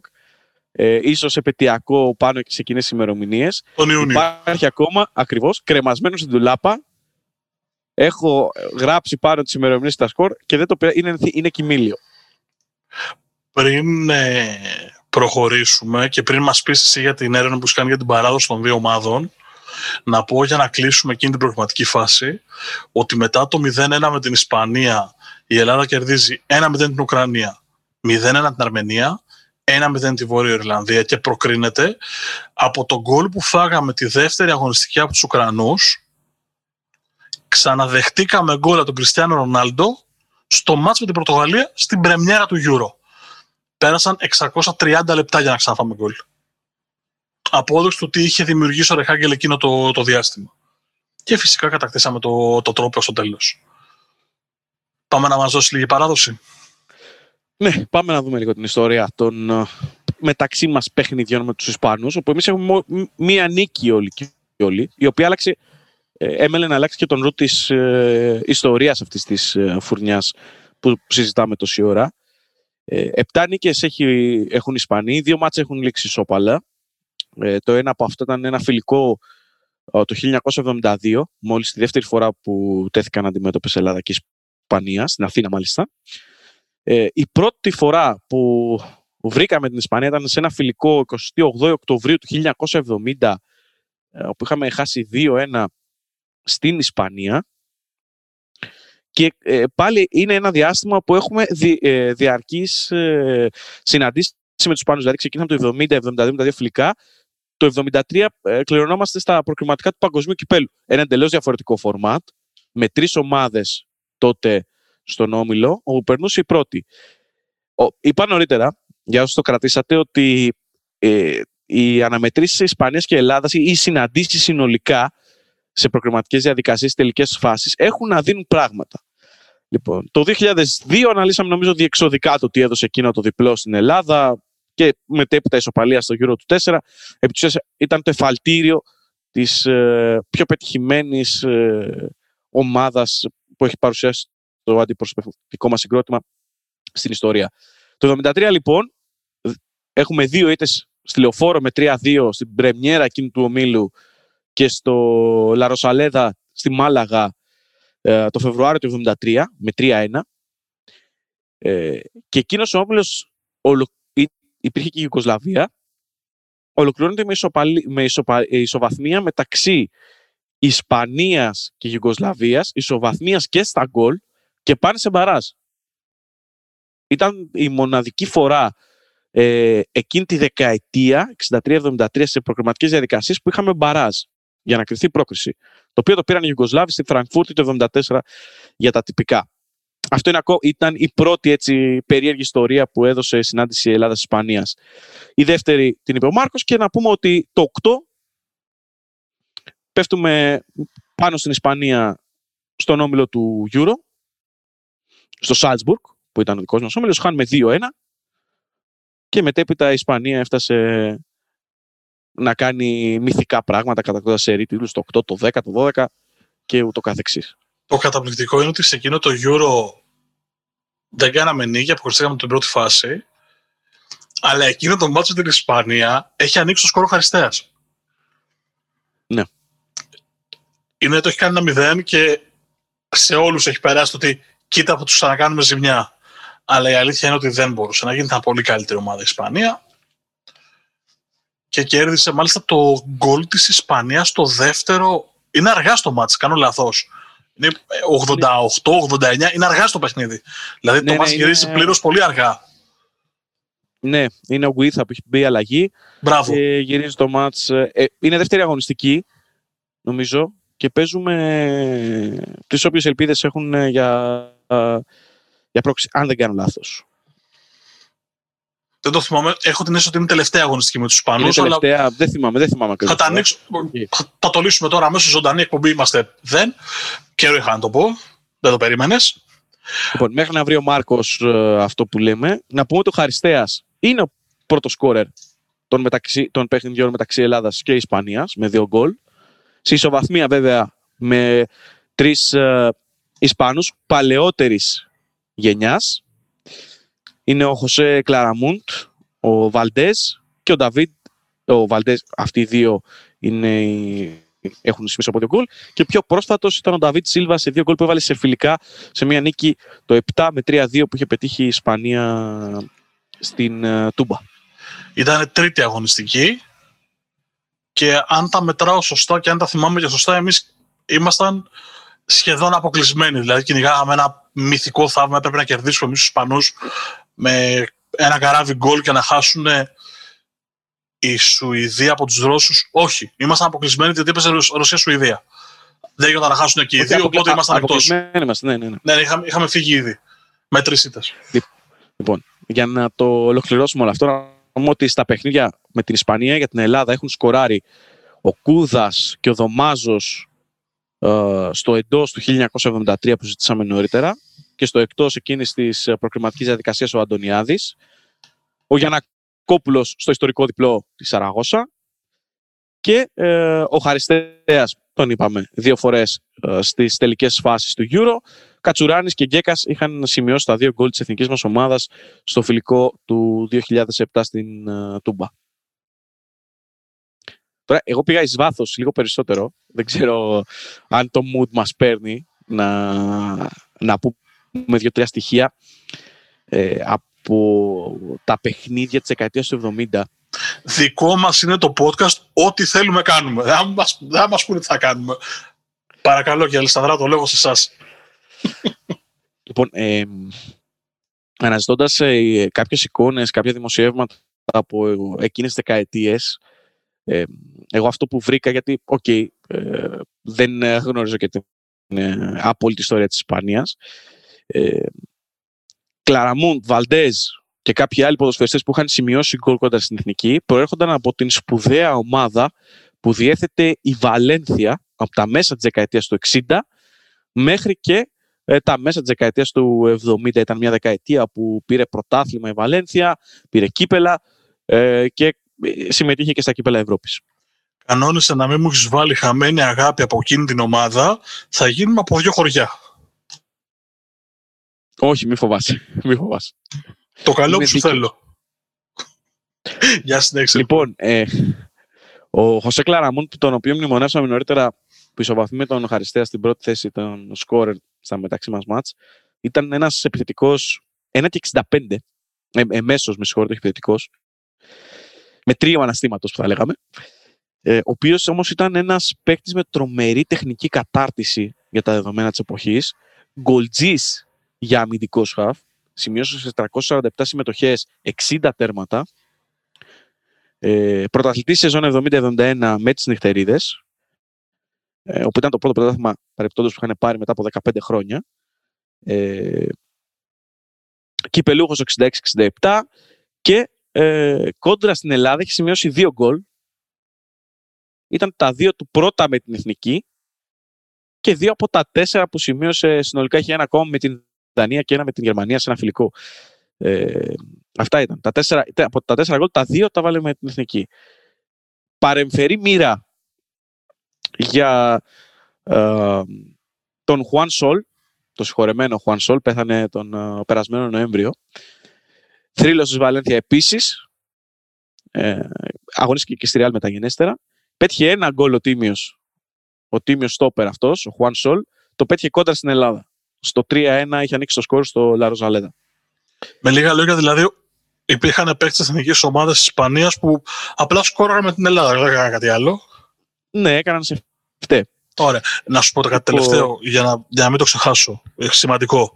Ε, ίσως επαιτειακό πάνω σε εκείνες τις ημερομηνίες. Τον Ιούνιο. Υπάρχει ακόμα, ακριβώς, κρεμασμένο στην τουλάπα. Έχω γράψει πάνω τις ημερομηνίες στα σκορ και δεν το πήρα. Είναι, είναι κοιμήλιο. Πριν ε, προχωρήσουμε και πριν μας πεις εσύ για την έρευνα που σου κάνει για την παράδοση των δύο ομάδων, να πω για να κλείσουμε εκείνη την προγραμματική φάση ότι μετά το 0-1 με την Ισπανία η Ελλάδα κερδίζει 1-0 την Ουκρανία, 0-1 την Αρμενία, 1-0 τη Βόρεια Ιρλανδία και προκρίνεται από τον γκολ που φάγαμε τη δεύτερη αγωνιστική από τους Ουκρανούς ξαναδεχτήκαμε γκολ από τον Κριστιανό Ρονάλντο στο μάτς με την Πορτογαλία στην πρεμιέρα του Euro. Πέρασαν 630 λεπτά για να ξαναφάμε γκολ. Απόδοξη του τι είχε δημιουργήσει ο Ρεχάγκελ εκείνο το, το διάστημα. Και φυσικά κατακτήσαμε το, το τρόπο στο τέλος. Πάμε να μας δώσει λίγη παράδοση. Ναι, πάμε να δούμε λίγο την ιστορία των ε, μεταξύ μας παιχνιδιών με τους Ισπανούς, όπου εμείς έχουμε μο- μία νίκη όλοι και όλοι, η οποία άλλαξε, ε, έμελε να αλλάξει και τον ρου της ε, ιστορίας αυτής της ε, φουρνιάς που συζητάμε τόση ώρα. Ε, επτά νίκες έχει, έχουν οι Ισπανοί, δύο μάτς έχουν λήξει ισόπαλα. Ε, το ένα από αυτά ήταν ένα φιλικό ε, το 1972, μόλις τη δεύτερη φορά που τέθηκαν αντιμέτωπες Ελλάδα και Ισπανία, στην Αθήνα μάλιστα. Ε, η πρώτη φορά που βρήκαμε την Ισπανία ήταν σε ένα φιλικό 28 Οκτωβρίου του 1970, ε, όπου είχαμε χάσει 2-1 στην Ισπανία. Και ε, πάλι είναι ένα διάστημα που έχουμε δι, ε, διαρκείς ε, συναντήσεις με τους Ισπανούς. Δηλαδή ξεκινάμε το 70-72 με τα δύο φιλικά. Το 73 ε, κληρονόμαστε στα προκριματικά του Παγκοσμίου Κυπέλου. Ένα εντελώς διαφορετικό φορμάτ, με τρεις ομάδες τότε στον Όμιλο, όπου περνούσε η πρώτη. Ο, είπα νωρίτερα, για όσους το κρατήσατε, ότι ε, οι αναμετρήσεις Ισπανίας και Ελλάδας ή οι συναντήσεις συνολικά σε προκριματικές διαδικασίες, τελικές φάσεις, έχουν να δίνουν πράγματα. Λοιπόν, το 2002 αναλύσαμε νομίζω διεξοδικά το τι έδωσε εκείνο το διπλό στην Ελλάδα και μετέπειτα ισοπαλία στο Euro του 4. Επί της ουσίας ήταν το εφαλτήριο της ε, πιο πετυχημένης ε, ομάδας που έχει παρουσιάσει το αντιπροσωπευτικό μας συγκρότημα στην ιστορία. Το 1973 λοιπόν έχουμε δύο ήττες στη Λεωφόρο με 3-2 στην πρεμιέρα εκείνη του ομίλου και στο Λαροσαλέδα στη Μάλαγα ε, το Φεβρουάριο του 1973 με 3-1. Ε, και εκείνος ο όμιλος ολο... υπήρχε και η Ιουγκοσλαβία ολοκληρώνεται με, ισοπαλ... με ισοπα... ισοβαθμία μεταξύ Ισπανίας και Ιουγκοσλαβίας, ισοβαθμίας και στα γκολ και πάνε σε μπαράζ. Ήταν η μοναδική φορά ε, εκείνη τη δεκαετία, 63-73, σε προκριματικές διαδικασίες που είχαμε μπαράζ για να κρυθεί η πρόκριση. Το οποίο το πήραν οι Ιουγκοσλάβοι στη Φραγκφούρτη το 1974 για τα τυπικά. Αυτό είναι, ήταν η πρώτη έτσι, περίεργη ιστορία που έδωσε συνάντηση Ελλάδα-Ισπανίας. Η δεύτερη την είπε ο Μάρκος και να πούμε ότι το 8 πέφτουμε πάνω στην Ισπανία στον όμιλο του Euro, στο Σάλτσμπουργκ, που ήταν ο δικός μας όμιλος, χάνουμε 2-1 και μετέπειτα η Ισπανία έφτασε να κάνει μυθικά πράγματα κατά σε τίτλους το 8, το 10, το 12 και ούτω καθεξής. Το καταπληκτικό είναι ότι σε εκείνο το Euro δεν κάναμε νίκη, αποχωριστήκαμε την πρώτη φάση, αλλά εκείνο το μάτσο την Ισπανία έχει ανοίξει το σκόρο Χαριστέας. Ναι. Είναι το έχει κάνει ένα μηδέν και σε όλους έχει περάσει το ότι κοίτα που τους ξανακάνουμε ζημιά. Αλλά η αλήθεια είναι ότι δεν μπορούσε να γίνει. Ήταν πολύ καλύτερη ομάδα η Ισπανία. Και κέρδισε μάλιστα το γκολ της Ισπανίας στο δεύτερο. Είναι αργά στο μάτς, κάνω λαθός. Είναι 88-89, είναι αργά στο παιχνίδι. Δηλαδή ναι, το ναι, μάτς γυρίζει είναι... πλήρως πολύ αργά. Ναι, είναι ο Γκουίθα που έχει μπει αλλαγή. Μπράβο. Και γυρίζει το μάτς. Ε, είναι δεύτερη αγωνιστική, νομίζω. Και παίζουμε τις όποιες ελπίδες έχουν ε, για, για πρόξη, αν δεν κάνω λάθος. Δεν το θυμάμαι. Έχω την αίσθηση ότι είναι τελευταία αγωνιστική με τους Ισπανούς. τελευταία, αλλά... δεν θυμάμαι, δεν θυμάμαι ακριβώς. Θα, τα ανοίξω... θα, θα το λύσουμε τώρα αμέσως ζωντανή εκπομπή. Είμαστε δεν. Καιρό είχα να το πω. Δεν το περίμενες. Λοιπόν, μέχρι να βρει ο Μάρκος ε, αυτό που λέμε, να πούμε ότι ο Χαριστέας είναι ο πρώτος σκόρερ των, μεταξύ, των παιχνιδιών μεταξύ Ελλάδας και Ισπανίας με δύο γκολ. Σε ισοβαθμία βέβαια με τρεις ε, Ισπανού παλαιότερης γενιάς είναι ο Χωσέ Κλαραμούντ, ο Βαλντές και ο Νταβίτ. Ο Βαλντές, αυτοί οι δύο είναι, έχουν σημειώσει από δύο γκολ. Και πιο πρόσφατος ήταν ο Νταβίτ Σίλβα σε δύο γκολ που έβαλε σε φιλικά σε μια νίκη το 7 με 3-2 που είχε πετύχει η Ισπανία στην uh, Τούμπα. Ήταν τρίτη αγωνιστική και αν τα μετράω σωστά και αν τα θυμάμαι και σωστά, εμείς ήμασταν σχεδόν αποκλεισμένοι. Δηλαδή κυνηγάγαμε ένα μυθικό θαύμα, έπρεπε να κερδίσουμε εμείς τους Ισπανούς με ένα καράβι γκολ και να χάσουν η Σουηδία από τους Ρώσους. Όχι, ήμασταν αποκλεισμένοι γιατί έπαιζε Ρωσία-Σουηδία. Δεν γινόταν να χάσουν και οι δύο, οπότε ήμασταν εκτός. ναι, ναι, ναι. ναι είχαμε, είχαμε φύγει ήδη. Με τρεις ήττες. Λοιπόν, για να το ολοκληρώσουμε όλο αυτό, να πούμε ότι στα παιχνίδια με την Ισπανία για την Ελλάδα έχουν σκοράρει ο Κούδας και ο Δωμάζος ε, στο εντός του 1973 που ζητήσαμε νωρίτερα και στο εκτός εκείνης της ε, προκριματικής διαδικασίας ο Αντωνιάδης, ο Γιανακόπουλος στο ιστορικό διπλό της Σαραγώσα και ε, ο Χαριστέας, τον είπαμε, δύο φορές ε, στις τελικές φάσεις του Euro. Κατσουράνης και Γκέκας είχαν σημειώσει τα δύο γκολ της εθνικής μας ομάδας στο φιλικό του 2007 στην ε, Τούμπα. Τώρα, εγώ πήγα εις βάθος λίγο περισσότερο. Δεν ξέρω αν το mood μας παίρνει να, να πούμε δύο-τρία στοιχεία ε, από τα παιχνίδια της δεκαετίας του 70. Δικό μας είναι το podcast, ό,τι θέλουμε κάνουμε. Δεν μας, δεν μας πούνε τι θα κάνουμε. Παρακαλώ και Αλισταδρά, το λέω σε εσάς. Λοιπόν, ε, αναζητώντας ε, κάποιες εικόνες, κάποια δημοσιεύματα από εκείνες τις δεκαετίες, ε, εγώ αυτό που βρήκα, γιατί, OK, okay, ε, δεν γνωρίζω και την ε, απόλυτη ιστορία της Ισπανίας, ε, Κλαραμούντ, Βαλντέζ και κάποιοι άλλοι ποδοσφαιριστές που είχαν σημειώσει γκολ κοντά στην εθνική προέρχονταν από την σπουδαία ομάδα που διέθετε η Βαλένθια από τα μέσα της δεκαετίας του 60 μέχρι και ε, τα μέσα της δεκαετίας του 70 ήταν μια δεκαετία που πήρε πρωτάθλημα η Βαλένθια, πήρε κύπελα ε, και ε, συμμετείχε και στα κύπελα Ευρώπης. Κανόνισε να μην μου έχεις βάλει χαμένη αγάπη από εκείνη την ομάδα, θα γίνουμε από δύο χωριά. Όχι, μη φοβάσαι. Μη φοβάσαι. Το καλό που σου θέλω. Γεια συνέχισε. Λοιπόν, ε, ο Χωσέ Κλαραμούν, τον οποίο μνημονεύσαμε νωρίτερα, που ισοβαθμεί με τον Χαριστέα στην πρώτη θέση των σκόρερ στα μεταξύ μας μάτς, ήταν ένας επιθετικός 1,65, ε, εμέσως με συγχωρείτε επιθετικός, με τρίο αναστήματος που θα λέγαμε, ε, ο οποίος όμως ήταν ένας παίκτης με τρομερή τεχνική κατάρτιση για τα δεδομένα της εποχής, γκολτζής για αμυντικό σχαφ. Σημείωσε σε 347 συμμετοχές 60 τέρματα. Ε, Πρωταθλητής σεζόν 70-71 με τι νυχτερίδες. Ε, όπου ήταν το πρώτο πρωτάθλημα παρεπτόντω που είχαν πάρει μετά από 15 χρόνια. Ε, Κυπελούχος 66-67 και ε, κόντρα στην Ελλάδα έχει σημειώσει δύο γκολ. Ήταν τα δύο του πρώτα με την Εθνική και δύο από τα τέσσερα που σημείωσε συνολικά έχει ένα ακόμα με την Δανία και ένα με την Γερμανία σε ένα φιλικό. Ε, αυτά ήταν. Τα τέσσερα, από τα τέσσερα γκολ, τα δύο τα βάλε με την εθνική. Παρεμφερή μοίρα για ε, τον Χουάν Σολ, το συγχωρεμένο Χουάν Σολ, πέθανε τον ε, περασμένο Νοέμβριο. Θρύλος της Βαλένθια επίσης, ε, αγωνίστηκε και στη Ρεάλ μεταγενέστερα. Πέτυχε ένα γκολ ο Τίμιος, ο Τίμιος στόπερ αυτός, ο Χουάν Σολ, το πέτυχε κόντρα στην Ελλάδα. Στο 3-1 είχε ανοίξει το σκορ στο Λαροζαλέδα. Με λίγα λόγια, δηλαδή, υπήρχαν παίκτες τη εθνικής ομάδας της Ισπανίας που απλά σκόραραν με την Ελλάδα. Δεν έκαναν κάτι άλλο. Ναι, έκαναν σε φταί. Ωραία. Να σου πω το κάτι Λοιπόν- τελευταίο για να, για να μην το ξεχάσω. Ε, Σημαντικό.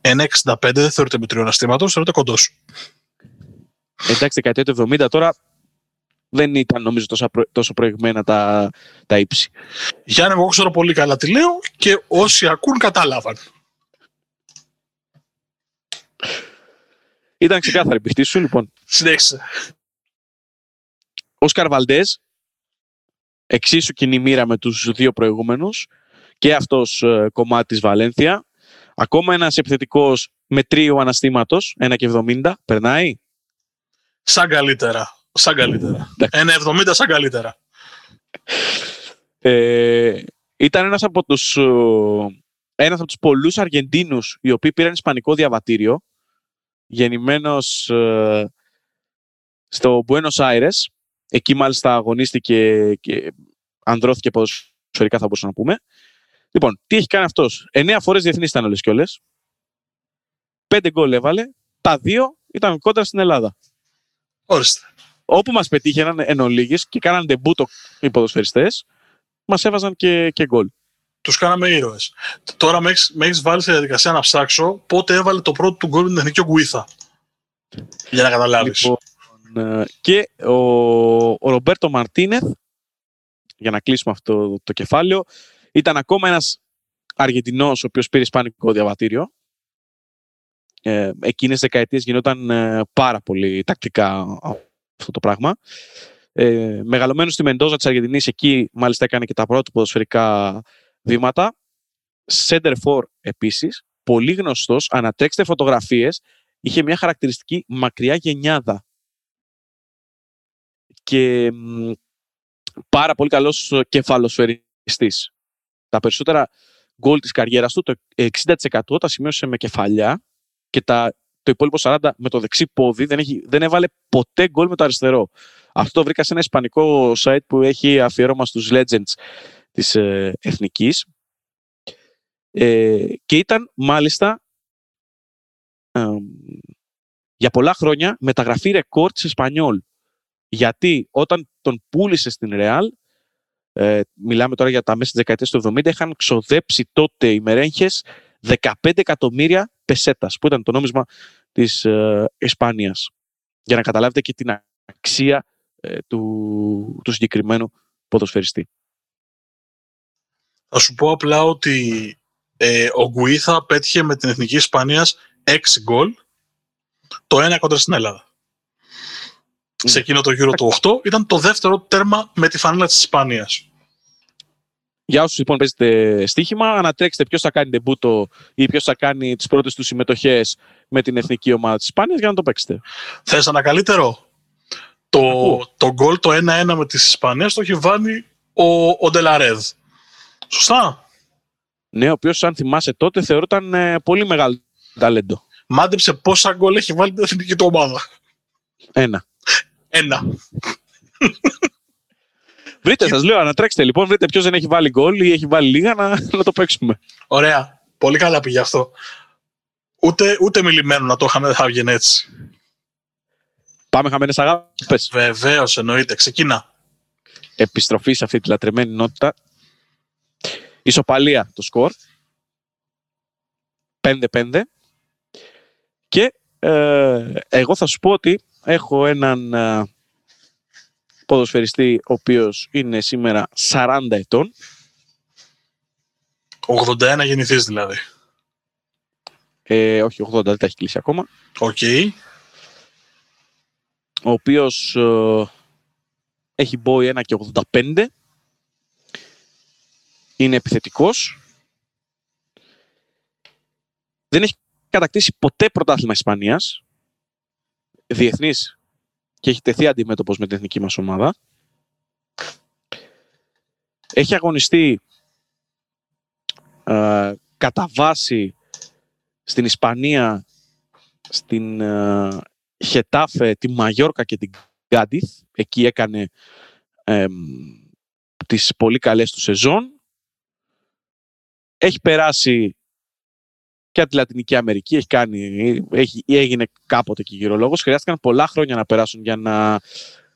1,65 δεν θεωρείται μικρό αναστήματο, θεωρείται κοντός. Εντάξει, δεκαετία του 70 τώρα δεν ήταν νομίζω τόσο, προ... τόσο προηγμένα τα, τα ύψη. Γιάννη, εγώ ξέρω πολύ καλά τι λέω και όσοι ακούν κατάλαβαν. Ήταν ξεκάθαρη η πηχτή σου, λοιπόν. Συνέχισε. Ο Σκαρβαλντέζ, εξίσου κοινή μοίρα με τους δύο προηγούμενους και αυτός ε, κομμάτι της Βαλένθια. Ακόμα ένας επιθετικός με τρίο αναστήματος, 1,70, περνάει. Σαν καλύτερα. Σαν καλύτερα. Εντάξει. 1,70 σαν καλύτερα. Ε, ήταν ένας από τους, ε, ένας από τους πολλούς Αργεντίνους οι οποίοι πήραν ισπανικό διαβατήριο γεννημένος ε, στο Buenos Aires. Εκεί μάλιστα αγωνίστηκε και ανδρώθηκε ποδοσφαιρικά θα μπορούσαμε να πούμε. Λοιπόν, τι έχει κάνει αυτός; 9 φορές διεθνής ήταν όλες και όλες 5 γκολ έβαλε. Τα δύο ήταν κόντρα στην Ελλάδα. Ορίστε. όπου μας πετύχαιναν εν ολίγης και κάναν ντεμπούτο οι ποδοσφαιριστές μας έβαζαν και, και γκολ Τους κάναμε ήρωες. Τώρα με έχεις βάλει στη διαδικασία να ψάξω πότε έβαλε το πρώτο του γκολ με την εθνική Γκουίθα. Για να καταλάβεις. Λοιπόν, ε, και ο, ο Ρομπέρτο Μαρτίνεθ, για να κλείσουμε αυτό το κεφάλαιο, ήταν ακόμα ένας Αργεντινός ο οποίος πήρε ισπανικό διαβατήριο. Ε, εκείνες δεκαετίες γινόταν ε, πάρα πολύ τακτικά αυτό το πράγμα. Ε, μεγαλωμένος στη Μεντόζα της Αργεντινής, εκεί μάλιστα έκανε και τα πρώτα του ποδοσφαιρικά βήματα. Center for επίσης, πολύ γνωστός, ανατρέξτε φωτογραφίες, είχε μια χαρακτηριστική μακριά γενιάδα και μ, πάρα πολύ καλός κεφαλοσφαιριστής. Τα περισσότερα γκολ της καριέρας του, το 60% τα σημείωσε με κεφαλιά και τα, το υπόλοιπο 40% με το δεξί πόδι δεν, έχει, δεν έβαλε ποτέ γκολ με το αριστερό. Αυτό το βρήκα σε ένα ισπανικό site που έχει αφιέρωμα στους legends της ε, εθνικής ε, και ήταν μάλιστα ε, για πολλά χρόνια μεταγραφή ρεκόρ της Εσπανιόλ. Γιατί όταν τον πούλησε στην Ρεάλ, ε, μιλάμε τώρα για τα μέσα της δεκαετίας του 70, είχαν ξοδέψει τότε οι μερέγχες 15 εκατομμύρια πεσέτας, που ήταν το νόμισμα της ε, Ισπανίας. Για να καταλάβετε και την αξία ε, του, του συγκεκριμένου ποδοσφαιριστή. Θα σου πω απλά ότι ε, ο Γκουίθα πέτυχε με την Εθνική Ισπανίας 6 γκολ, το ένα κοντρα στην Ελλάδα. Σε εκείνο το γύρο του 8 ήταν το δεύτερο τέρμα με τη φανέλα της Ισπανίας. Για όσους λοιπόν παίζετε στοίχημα, ανατρέξτε ποιος θα κάνει ντεμπούτο ή ποιος θα κάνει τις πρώτες του συμμετοχές με την εθνική ομάδα της Ισπανίας για να το παίξετε. Θες ένα καλύτερο; Το, Ακούω. το γκολ το 1-1 με τις Ισπανίες το έχει βάλει ο, ο Ντελαρέδ. Σωστά. Ναι, ο οποίος αν θυμάσαι τότε θεωρούταν ε, πολύ μεγάλο ταλέντο. Μάντεψε πόσα γκολ έχει βάλει την εθνική του ομάδα. Ένα. Ένα. Βρείτε, σας λέω, ανατρέξτε λοιπόν, βρείτε ποιος δεν έχει βάλει γκολ ή έχει βάλει λίγα να, να το παίξουμε. Ωραία. Πολύ καλά πήγε αυτό. Ούτε, ούτε μιλημένο να το είχαμε, δεν θα έβγαινε έτσι. Πάμε χαμένες αγάπες. Βεβαίως, εννοείται. Ξεκινά. Επιστροφή σε αυτή τη λατρεμένη ενότητα. Ισοπαλία το σκορ. 5-5. Και ε, εγώ θα σου πω ότι έχω έναν ε, ποδοσφαιριστή ο οποίος είναι σήμερα 40 ετών. 81 γεννηθείς δηλαδή. Ε, όχι 80, δεν τα έχει κλείσει ακόμα. Οκ. ο οποίος ε, έχει μπόι 1 και 85. Είναι επιθετικός. δεν έχει κατακτήσει ποτέ πρωτάθλημα Ισπανίας, διεθνής και έχει τεθεί αντιμέτωπος με την εθνική μας ομάδα. Έχει αγωνιστεί ε, κατά βάση στην Ισπανία, στην ε, Χετάφε, τη Μαγιόρκα και την Γκάντιθ. Εκεί έκανε ε, τις πολύ καλές του σεζόν. Έχει περάσει και από τη Λατινική Αμερική, έχει κάνει, έχει, έγινε κάποτε και γυρολόγος. Χρειάστηκαν πολλά χρόνια να περάσουν για να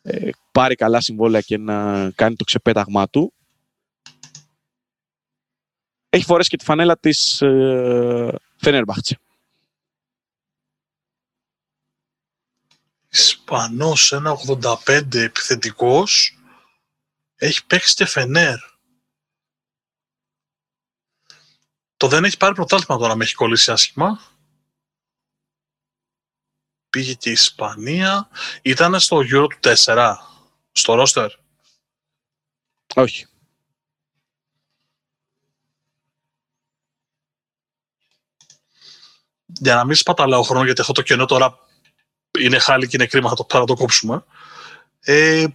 ε, πάρει καλά συμβόλαια και να κάνει το ξεπέταγμά του. Έχει φορέσει και τη φανέλα της ε, Φενέρμπαχτσε. Ισπανός, ένα 85 επιθετικός, έχει παίξει και Φενέρ. Το δεν έχει πάρει πρωτάθλημα τώρα, με έχει κολλήσει άσχημα. Πήγε και η Ισπανία. Ήταν στο Euro του 4, στο ρόστερ. Όχι. Για να μην σπαταλάω χρόνο, γιατί αυτό το κενό τώρα είναι χάλι και είναι κρίμα, θα το, θα το κόψουμε. Ε,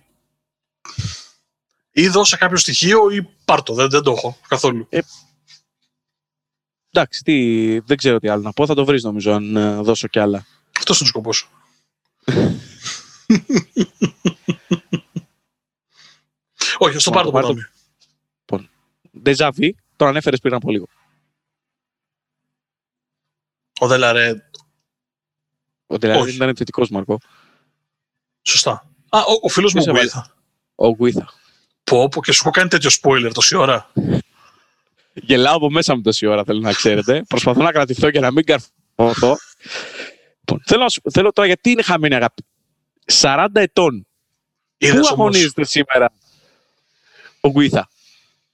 ή δώσε κάποιο στοιχείο ή πάρτο. Δεν, δεν το έχω καθόλου. Ε, εντάξει, τι, δεν ξέρω τι άλλο να πω. Θα το βρεις νομίζω αν ε, δώσω κι άλλα. Αυτός είναι ο σκοπός. Όχι, ας το πάρω το πάρω το- ποτάμι. Λοιπόν, Ντεζαβί, τον ανέφερες πριν από λίγο. Ο Δελαρέ, Ο Ντελαρέ Όχι. ήταν επιθετικός Μαρκό. σωστά. Α, ο, ο φίλος μου Ποιος Γουίθα. Ο Γουίθα. Πω, πω και σου έχω κάνει τέτοιο spoiler τόση ώρα. Γελάω από μέσα μου τόση ώρα, θέλω να ξέρετε. Προσπαθώ να κρατηθώ και να μην καρφωθώ. Λοιπόν, θέλω, να σου- θέλω τώρα γιατί είναι χαμένη αγάπη. 40 ετών. Είδες Πού όμως, αγωνίζεται σήμερα ο Γκουίθα;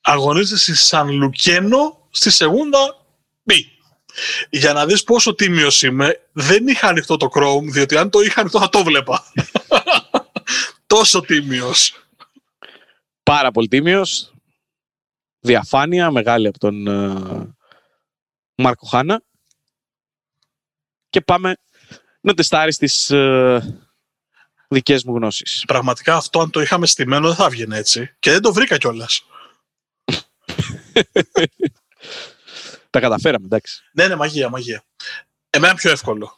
αγωνίζεται στη Σαν Λουκένο στη Σεγούντα B. Για να δεις πόσο τίμιος είμαι, δεν είχα ανοιχτό το Chrome, διότι αν το είχα ανοιχτό θα το βλέπα. Τόσο τίμιος. Πάρα πολύ τίμιος. Διαφάνεια μεγάλη από τον ε, Μάρκο Χάνα. Και πάμε να τεστάρεις τις ε, δικές μου γνώσεις. Πραγματικά αυτό αν το είχαμε στημένο δεν θα βγαίνει έτσι. Και δεν το βρήκα κιόλας. Τα καταφέραμε, εντάξει. Ναι, ναι, μαγεία, μαγεία. Εμένα πιο εύκολο.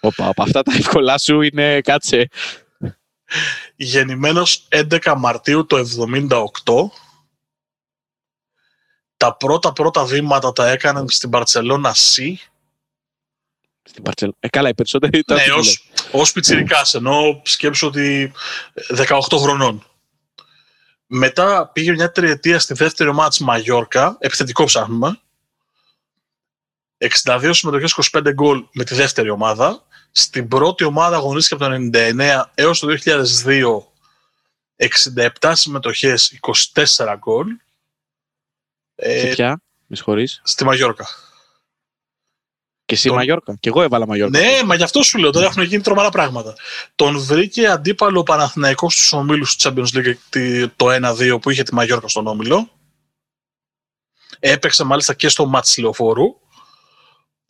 Όπα, όπα, αυτά τα εύκολά σου είναι κάτσε. Γεννημένος 11 Μαρτίου το 78. Τα πρώτα πρώτα βήματα τα έκανε στην Μπαρτσελώνα C. Στην Παρτσελ... Ε, καλά, οι περισσότεροι ήταν. Ναι, στην ως, ως πιτσιρικάς, ενώ σκέψου ότι 18 χρονών. Μετά πήγε μια τριετία στη δεύτερη ομάδα της Μαγιόρκα, επιθετικό ψάχνουμε. 62 συμμετοχές, 25 γκολ με τη δεύτερη ομάδα. Στην πρώτη ομάδα αγωνίστηκε από το 99 έως το 2002 67 συμμετοχές, 24 γκολ. Σε Ε, ποια, με συγχωρείς. στη Μαγιόρκα. Και εσύ το- Μαγιόρκα. Και εγώ έβαλα Μαγιόρκα. Ναι, μα γι' αυτό σου λέω. Τώρα έχουν γίνει τρομερά πράγματα. Τον βρήκε αντίπαλο ο Παναθηναϊκός στους ομίλους του Champions League τη- το 1-2 που είχε τη Μαγιόρκα στον όμιλο. Έπαιξε μάλιστα και στο μάτς λεωφόρου.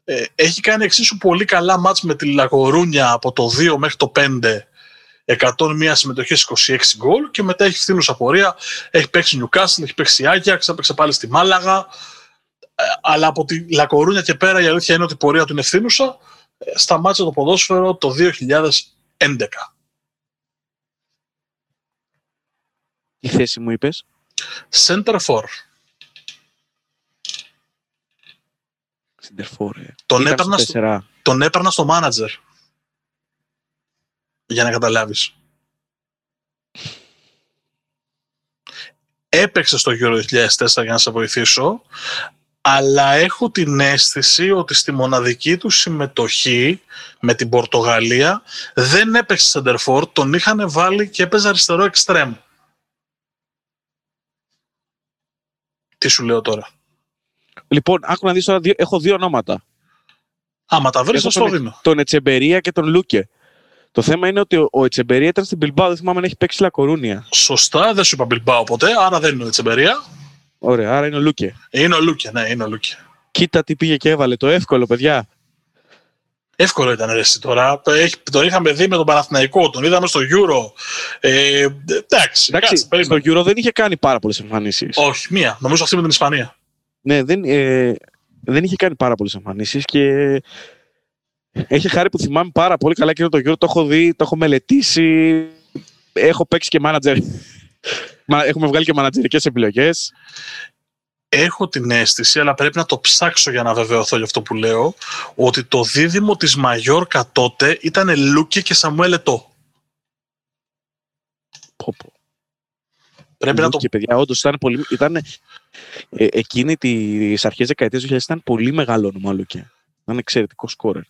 Ε, έχει κάνει εξίσου πολύ καλά μάτς με τη Λαγορούνια από το 2 μέχρι το 5. 101 συμμετοχές, 26 γκολ και μετά έχει φθήνουσα πορεία. Έχει παίξει Newcastle, έχει παίξει Άγιαξ, έπαιξε πάλι στη Μάλαγα. Ε, αλλά από τη Λακορούνια και πέρα η αλήθεια είναι ότι η πορεία του είναι ευθύνουσα. Ε, Σταμάτησε το ποδόσφαιρο το 2011. Τι θέση μου είπες; Center for. Συντερφόρ. Τον Ήταν έπαιρνα, στο στο, 4. τον έπαιρνα στο manager. Για να καταλάβεις. Έπαιξε στο Euro 2004 για να σε βοηθήσω, αλλά έχω την αίσθηση ότι στη μοναδική του συμμετοχή με την Πορτογαλία δεν έπαιξε center τον είχαν βάλει και έπαιζε αριστερό εξτρέμ. Τι σου λέω τώρα; Λοιπόν, άκου να δεις τώρα, δύο- έχω δύο ονόματα. Άμα τα βρεις Έχω θα στο τον- δίνω. Τον Ετσεμπερία και τον Λούκε. Το θέμα είναι ότι ο, ο Ετσεμπερία ήταν στην Bilbao, δεν θυμάμαι αν έχει παίξει Λακορούνια. Σωστά, δεν σου είπα Μπιλμπάο ποτέ, άρα δεν είναι ο Ετσεμπερία. Ωραία, άρα είναι ο Λούκε. Είναι ο Λούκε, ναι, είναι ο Λούκε. Κοίτα τι πήγε και έβαλε. Το εύκολο, παιδιά. Εύκολο ήταν ρε, εσύ τώρα. Το, έχει, τον είχαμε δει με τον Παναθηναϊκό, τον είδαμε στο Euro. Ε, εντάξει, Εντάξει, στο περίμενε. Euro δεν είχε κάνει πάρα πολλές εμφανίσεις. Όχι, μία. Νομίζω αυτή με την Ισπανία. Ναι, δεν, ε, δεν είχε κάνει πάρα πολλές εμφανίσεις και έχει χάρη που θυμάμαι πάρα πολύ καλά και το Euro. Το έχω δει, το έχω μελετήσει. Έχω παίξει και manager. Μα- Έχουμε βγάλει και μανατζερικές επιλογές. Έχω την αίσθηση, αλλά πρέπει να το ψάξω για να βεβαιωθώ για αυτό που λέω, ότι το δίδυμο της Μαγιόρκα τότε ήταν Λούκε και Σαμουέλ Ετώ. Πω, πω. Πρέπει να το... Και παιδιά, όντως ήταν πολύ. Ήταν, ε, εκείνη τις αρχές δεκαετίας 2000 ήταν πολύ μεγάλο όνομα Λούκε. Ήταν εξαιρετικό σκόρερ.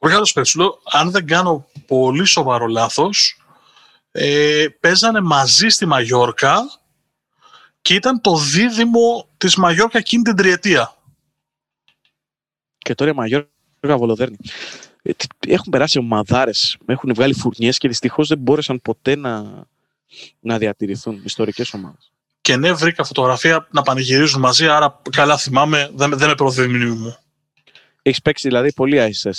Πολύ καλός παίκτης. Σου λέω, αν δεν κάνω πολύ σοβαρό λάθος, ε, παίζανε μαζί στη Μαγιόρκα και ήταν το δίδυμο της Μαγιόρκα εκείνη την τριετία. Και τώρα η Μαγιόρκα Βολοδέρνη. Ε, τι- Έχουν περάσει ομαδάρες, έχουν βγάλει φουρνιές και δυστυχώς δεν μπόρεσαν ποτέ να, να διατηρηθούν ιστορικές ομάδες. Και ναι, βρήκα φωτογραφία να πανηγυρίζουν μαζί, άρα καλά θυμάμαι, δεν, δεν με προδίδει η μνήμη μου. Έχεις παίξει δηλαδή πολύ ISS.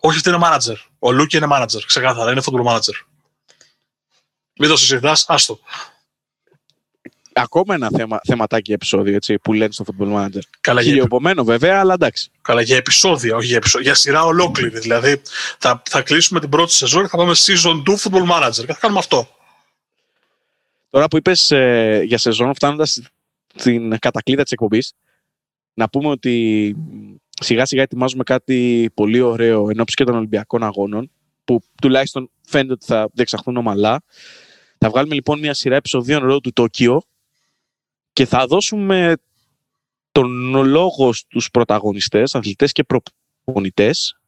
Όχι, αυτή είναι manager. Ο Λούκι είναι manager, ξεκάθαρα, είναι football manager. Μην το συζητάς, άστο. Ακόμα ένα θέμα, θεματάκι επεισόδιο έτσι, που λένε στο Football Manager. Καλά για, Χιλιοειπωμένο βέβαια, αλλά εντάξει. καλά για επεισόδια, όχι για, επεισόδια, για σειρά ολόκληρη. Δηλαδή, θα, θα κλείσουμε την πρώτη σεζόν και θα πάμε season 2 football manager και θα κάνουμε αυτό. Τώρα που είπες ε, για σεζόν, φτάνοντας στην κατακλείδα της εκπομπής, να πούμε ότι σιγά σιγά ετοιμάζουμε κάτι πολύ ωραίο εν ώψη και των Ολυμπιακών Αγώνων, που τουλάχιστον φαίνεται ότι θα διεξαχθούν ομαλά. Θα βγάλουμε λοιπόν μια σειρά επεισοδίων ρόλου του Τόκιο και θα δώσουμε τον λόγο στους πρωταγωνιστές, αθλητές και προπονητές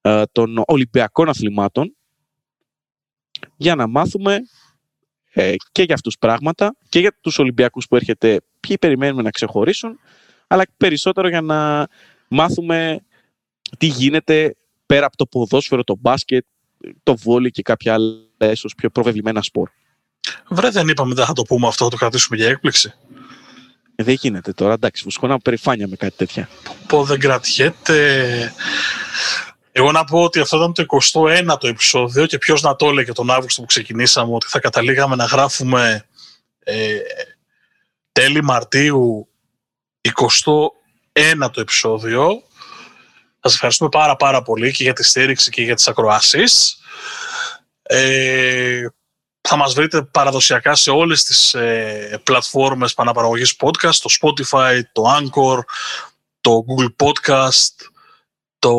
ε, των Ολυμπιακών αθλημάτων για να μάθουμε ε, και για αυτούς πράγματα και για τους Ολυμπιακούς που έρχεται ποιοι περιμένουμε να ξεχωρίσουν αλλά περισσότερο για να μάθουμε τι γίνεται πέρα από το ποδόσφαιρο, το μπάσκετ, το βόλι και κάποια άλλα ίσως πιο προβεβλημένα σπορ. Βρε, δεν είπαμε, δεν θα το πούμε αυτό, θα το κρατήσουμε για έκπληξη. Ε, δεν γίνεται τώρα, εντάξει, φουσκώναμε περηφάνεια με κάτι τέτοια. Πω δεν κρατιέται. Εγώ να πω ότι αυτό ήταν το 21ο επεισόδιο και ποιος να το έλεγε τον Αύγουστο που ξεκινήσαμε ότι θα καταλήγαμε να γράφουμε ε, τέλη Μαρτίου 21ο επεισόδιο. Θα σας ευχαριστούμε πάρα πάρα πολύ και για τη στήριξη και για τις ακροάσεις. Ε, θα μας βρείτε παραδοσιακά σε όλες τις ε, πλατφόρμες παναπαραγωγής podcast, το Spotify, το Anchor, το Google Podcast, το,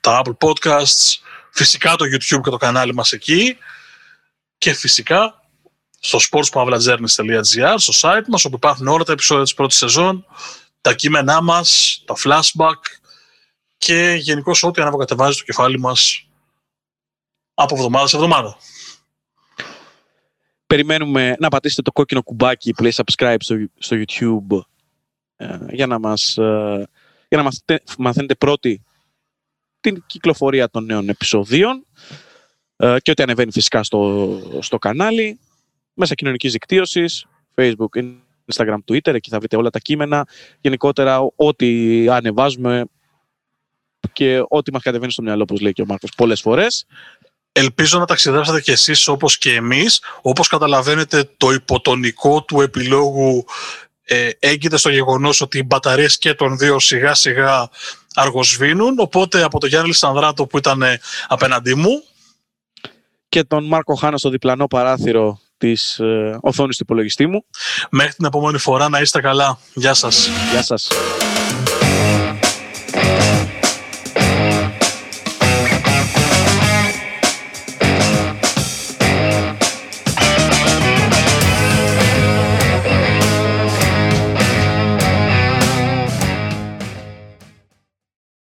τα Apple Podcasts, φυσικά το YouTube και το κανάλι μας εκεί και φυσικά στο sportspavlajourneys.gr, στο site μας όπου υπάρχουν όλα τα επεισόδια της πρώτης σεζόν, τα κείμενά μας, τα flashback και γενικώ ό,τι αναβοκατεβάζει το κεφάλι μας από εβδομάδα σε εβδομάδα. Περιμένουμε να πατήσετε το κόκκινο κουμπάκι που λέει subscribe στο, στο YouTube ε, για να μας, ε, για να μαθαίνετε, μαθαίνετε πρώτοι την κυκλοφορία των νέων επεισοδίων ε, και ό,τι ανεβαίνει φυσικά στο, στο κανάλι μέσα κοινωνικής δικτύωσης, Facebook, Instagram, Twitter, εκεί θα βρείτε όλα τα κείμενα. Γενικότερα ό,τι ανεβάζουμε και ό,τι μας κατεβαίνει στο μυαλό, όπως λέει και ο Μάρκος, πολλές φορές. Ελπίζω να ταξιδέψατε κι εσείς όπως και εμείς. Όπως καταλαβαίνετε το υποτονικό του επιλόγου ε, έγκυται στο γεγονός ότι οι μπαταρίες και των δύο σιγά σιγά αργοσβήνουν. Οπότε από τον Γιάννη Λισανδράτο που ήταν ε, απέναντί μου Και τον Μάρκο Χάνα στο διπλανό παράθυρο της ε, οθόνης του υπολογιστή μου. μέχρι την επόμενη φορά να είστε καλά. Γεια σας. Γεια σας.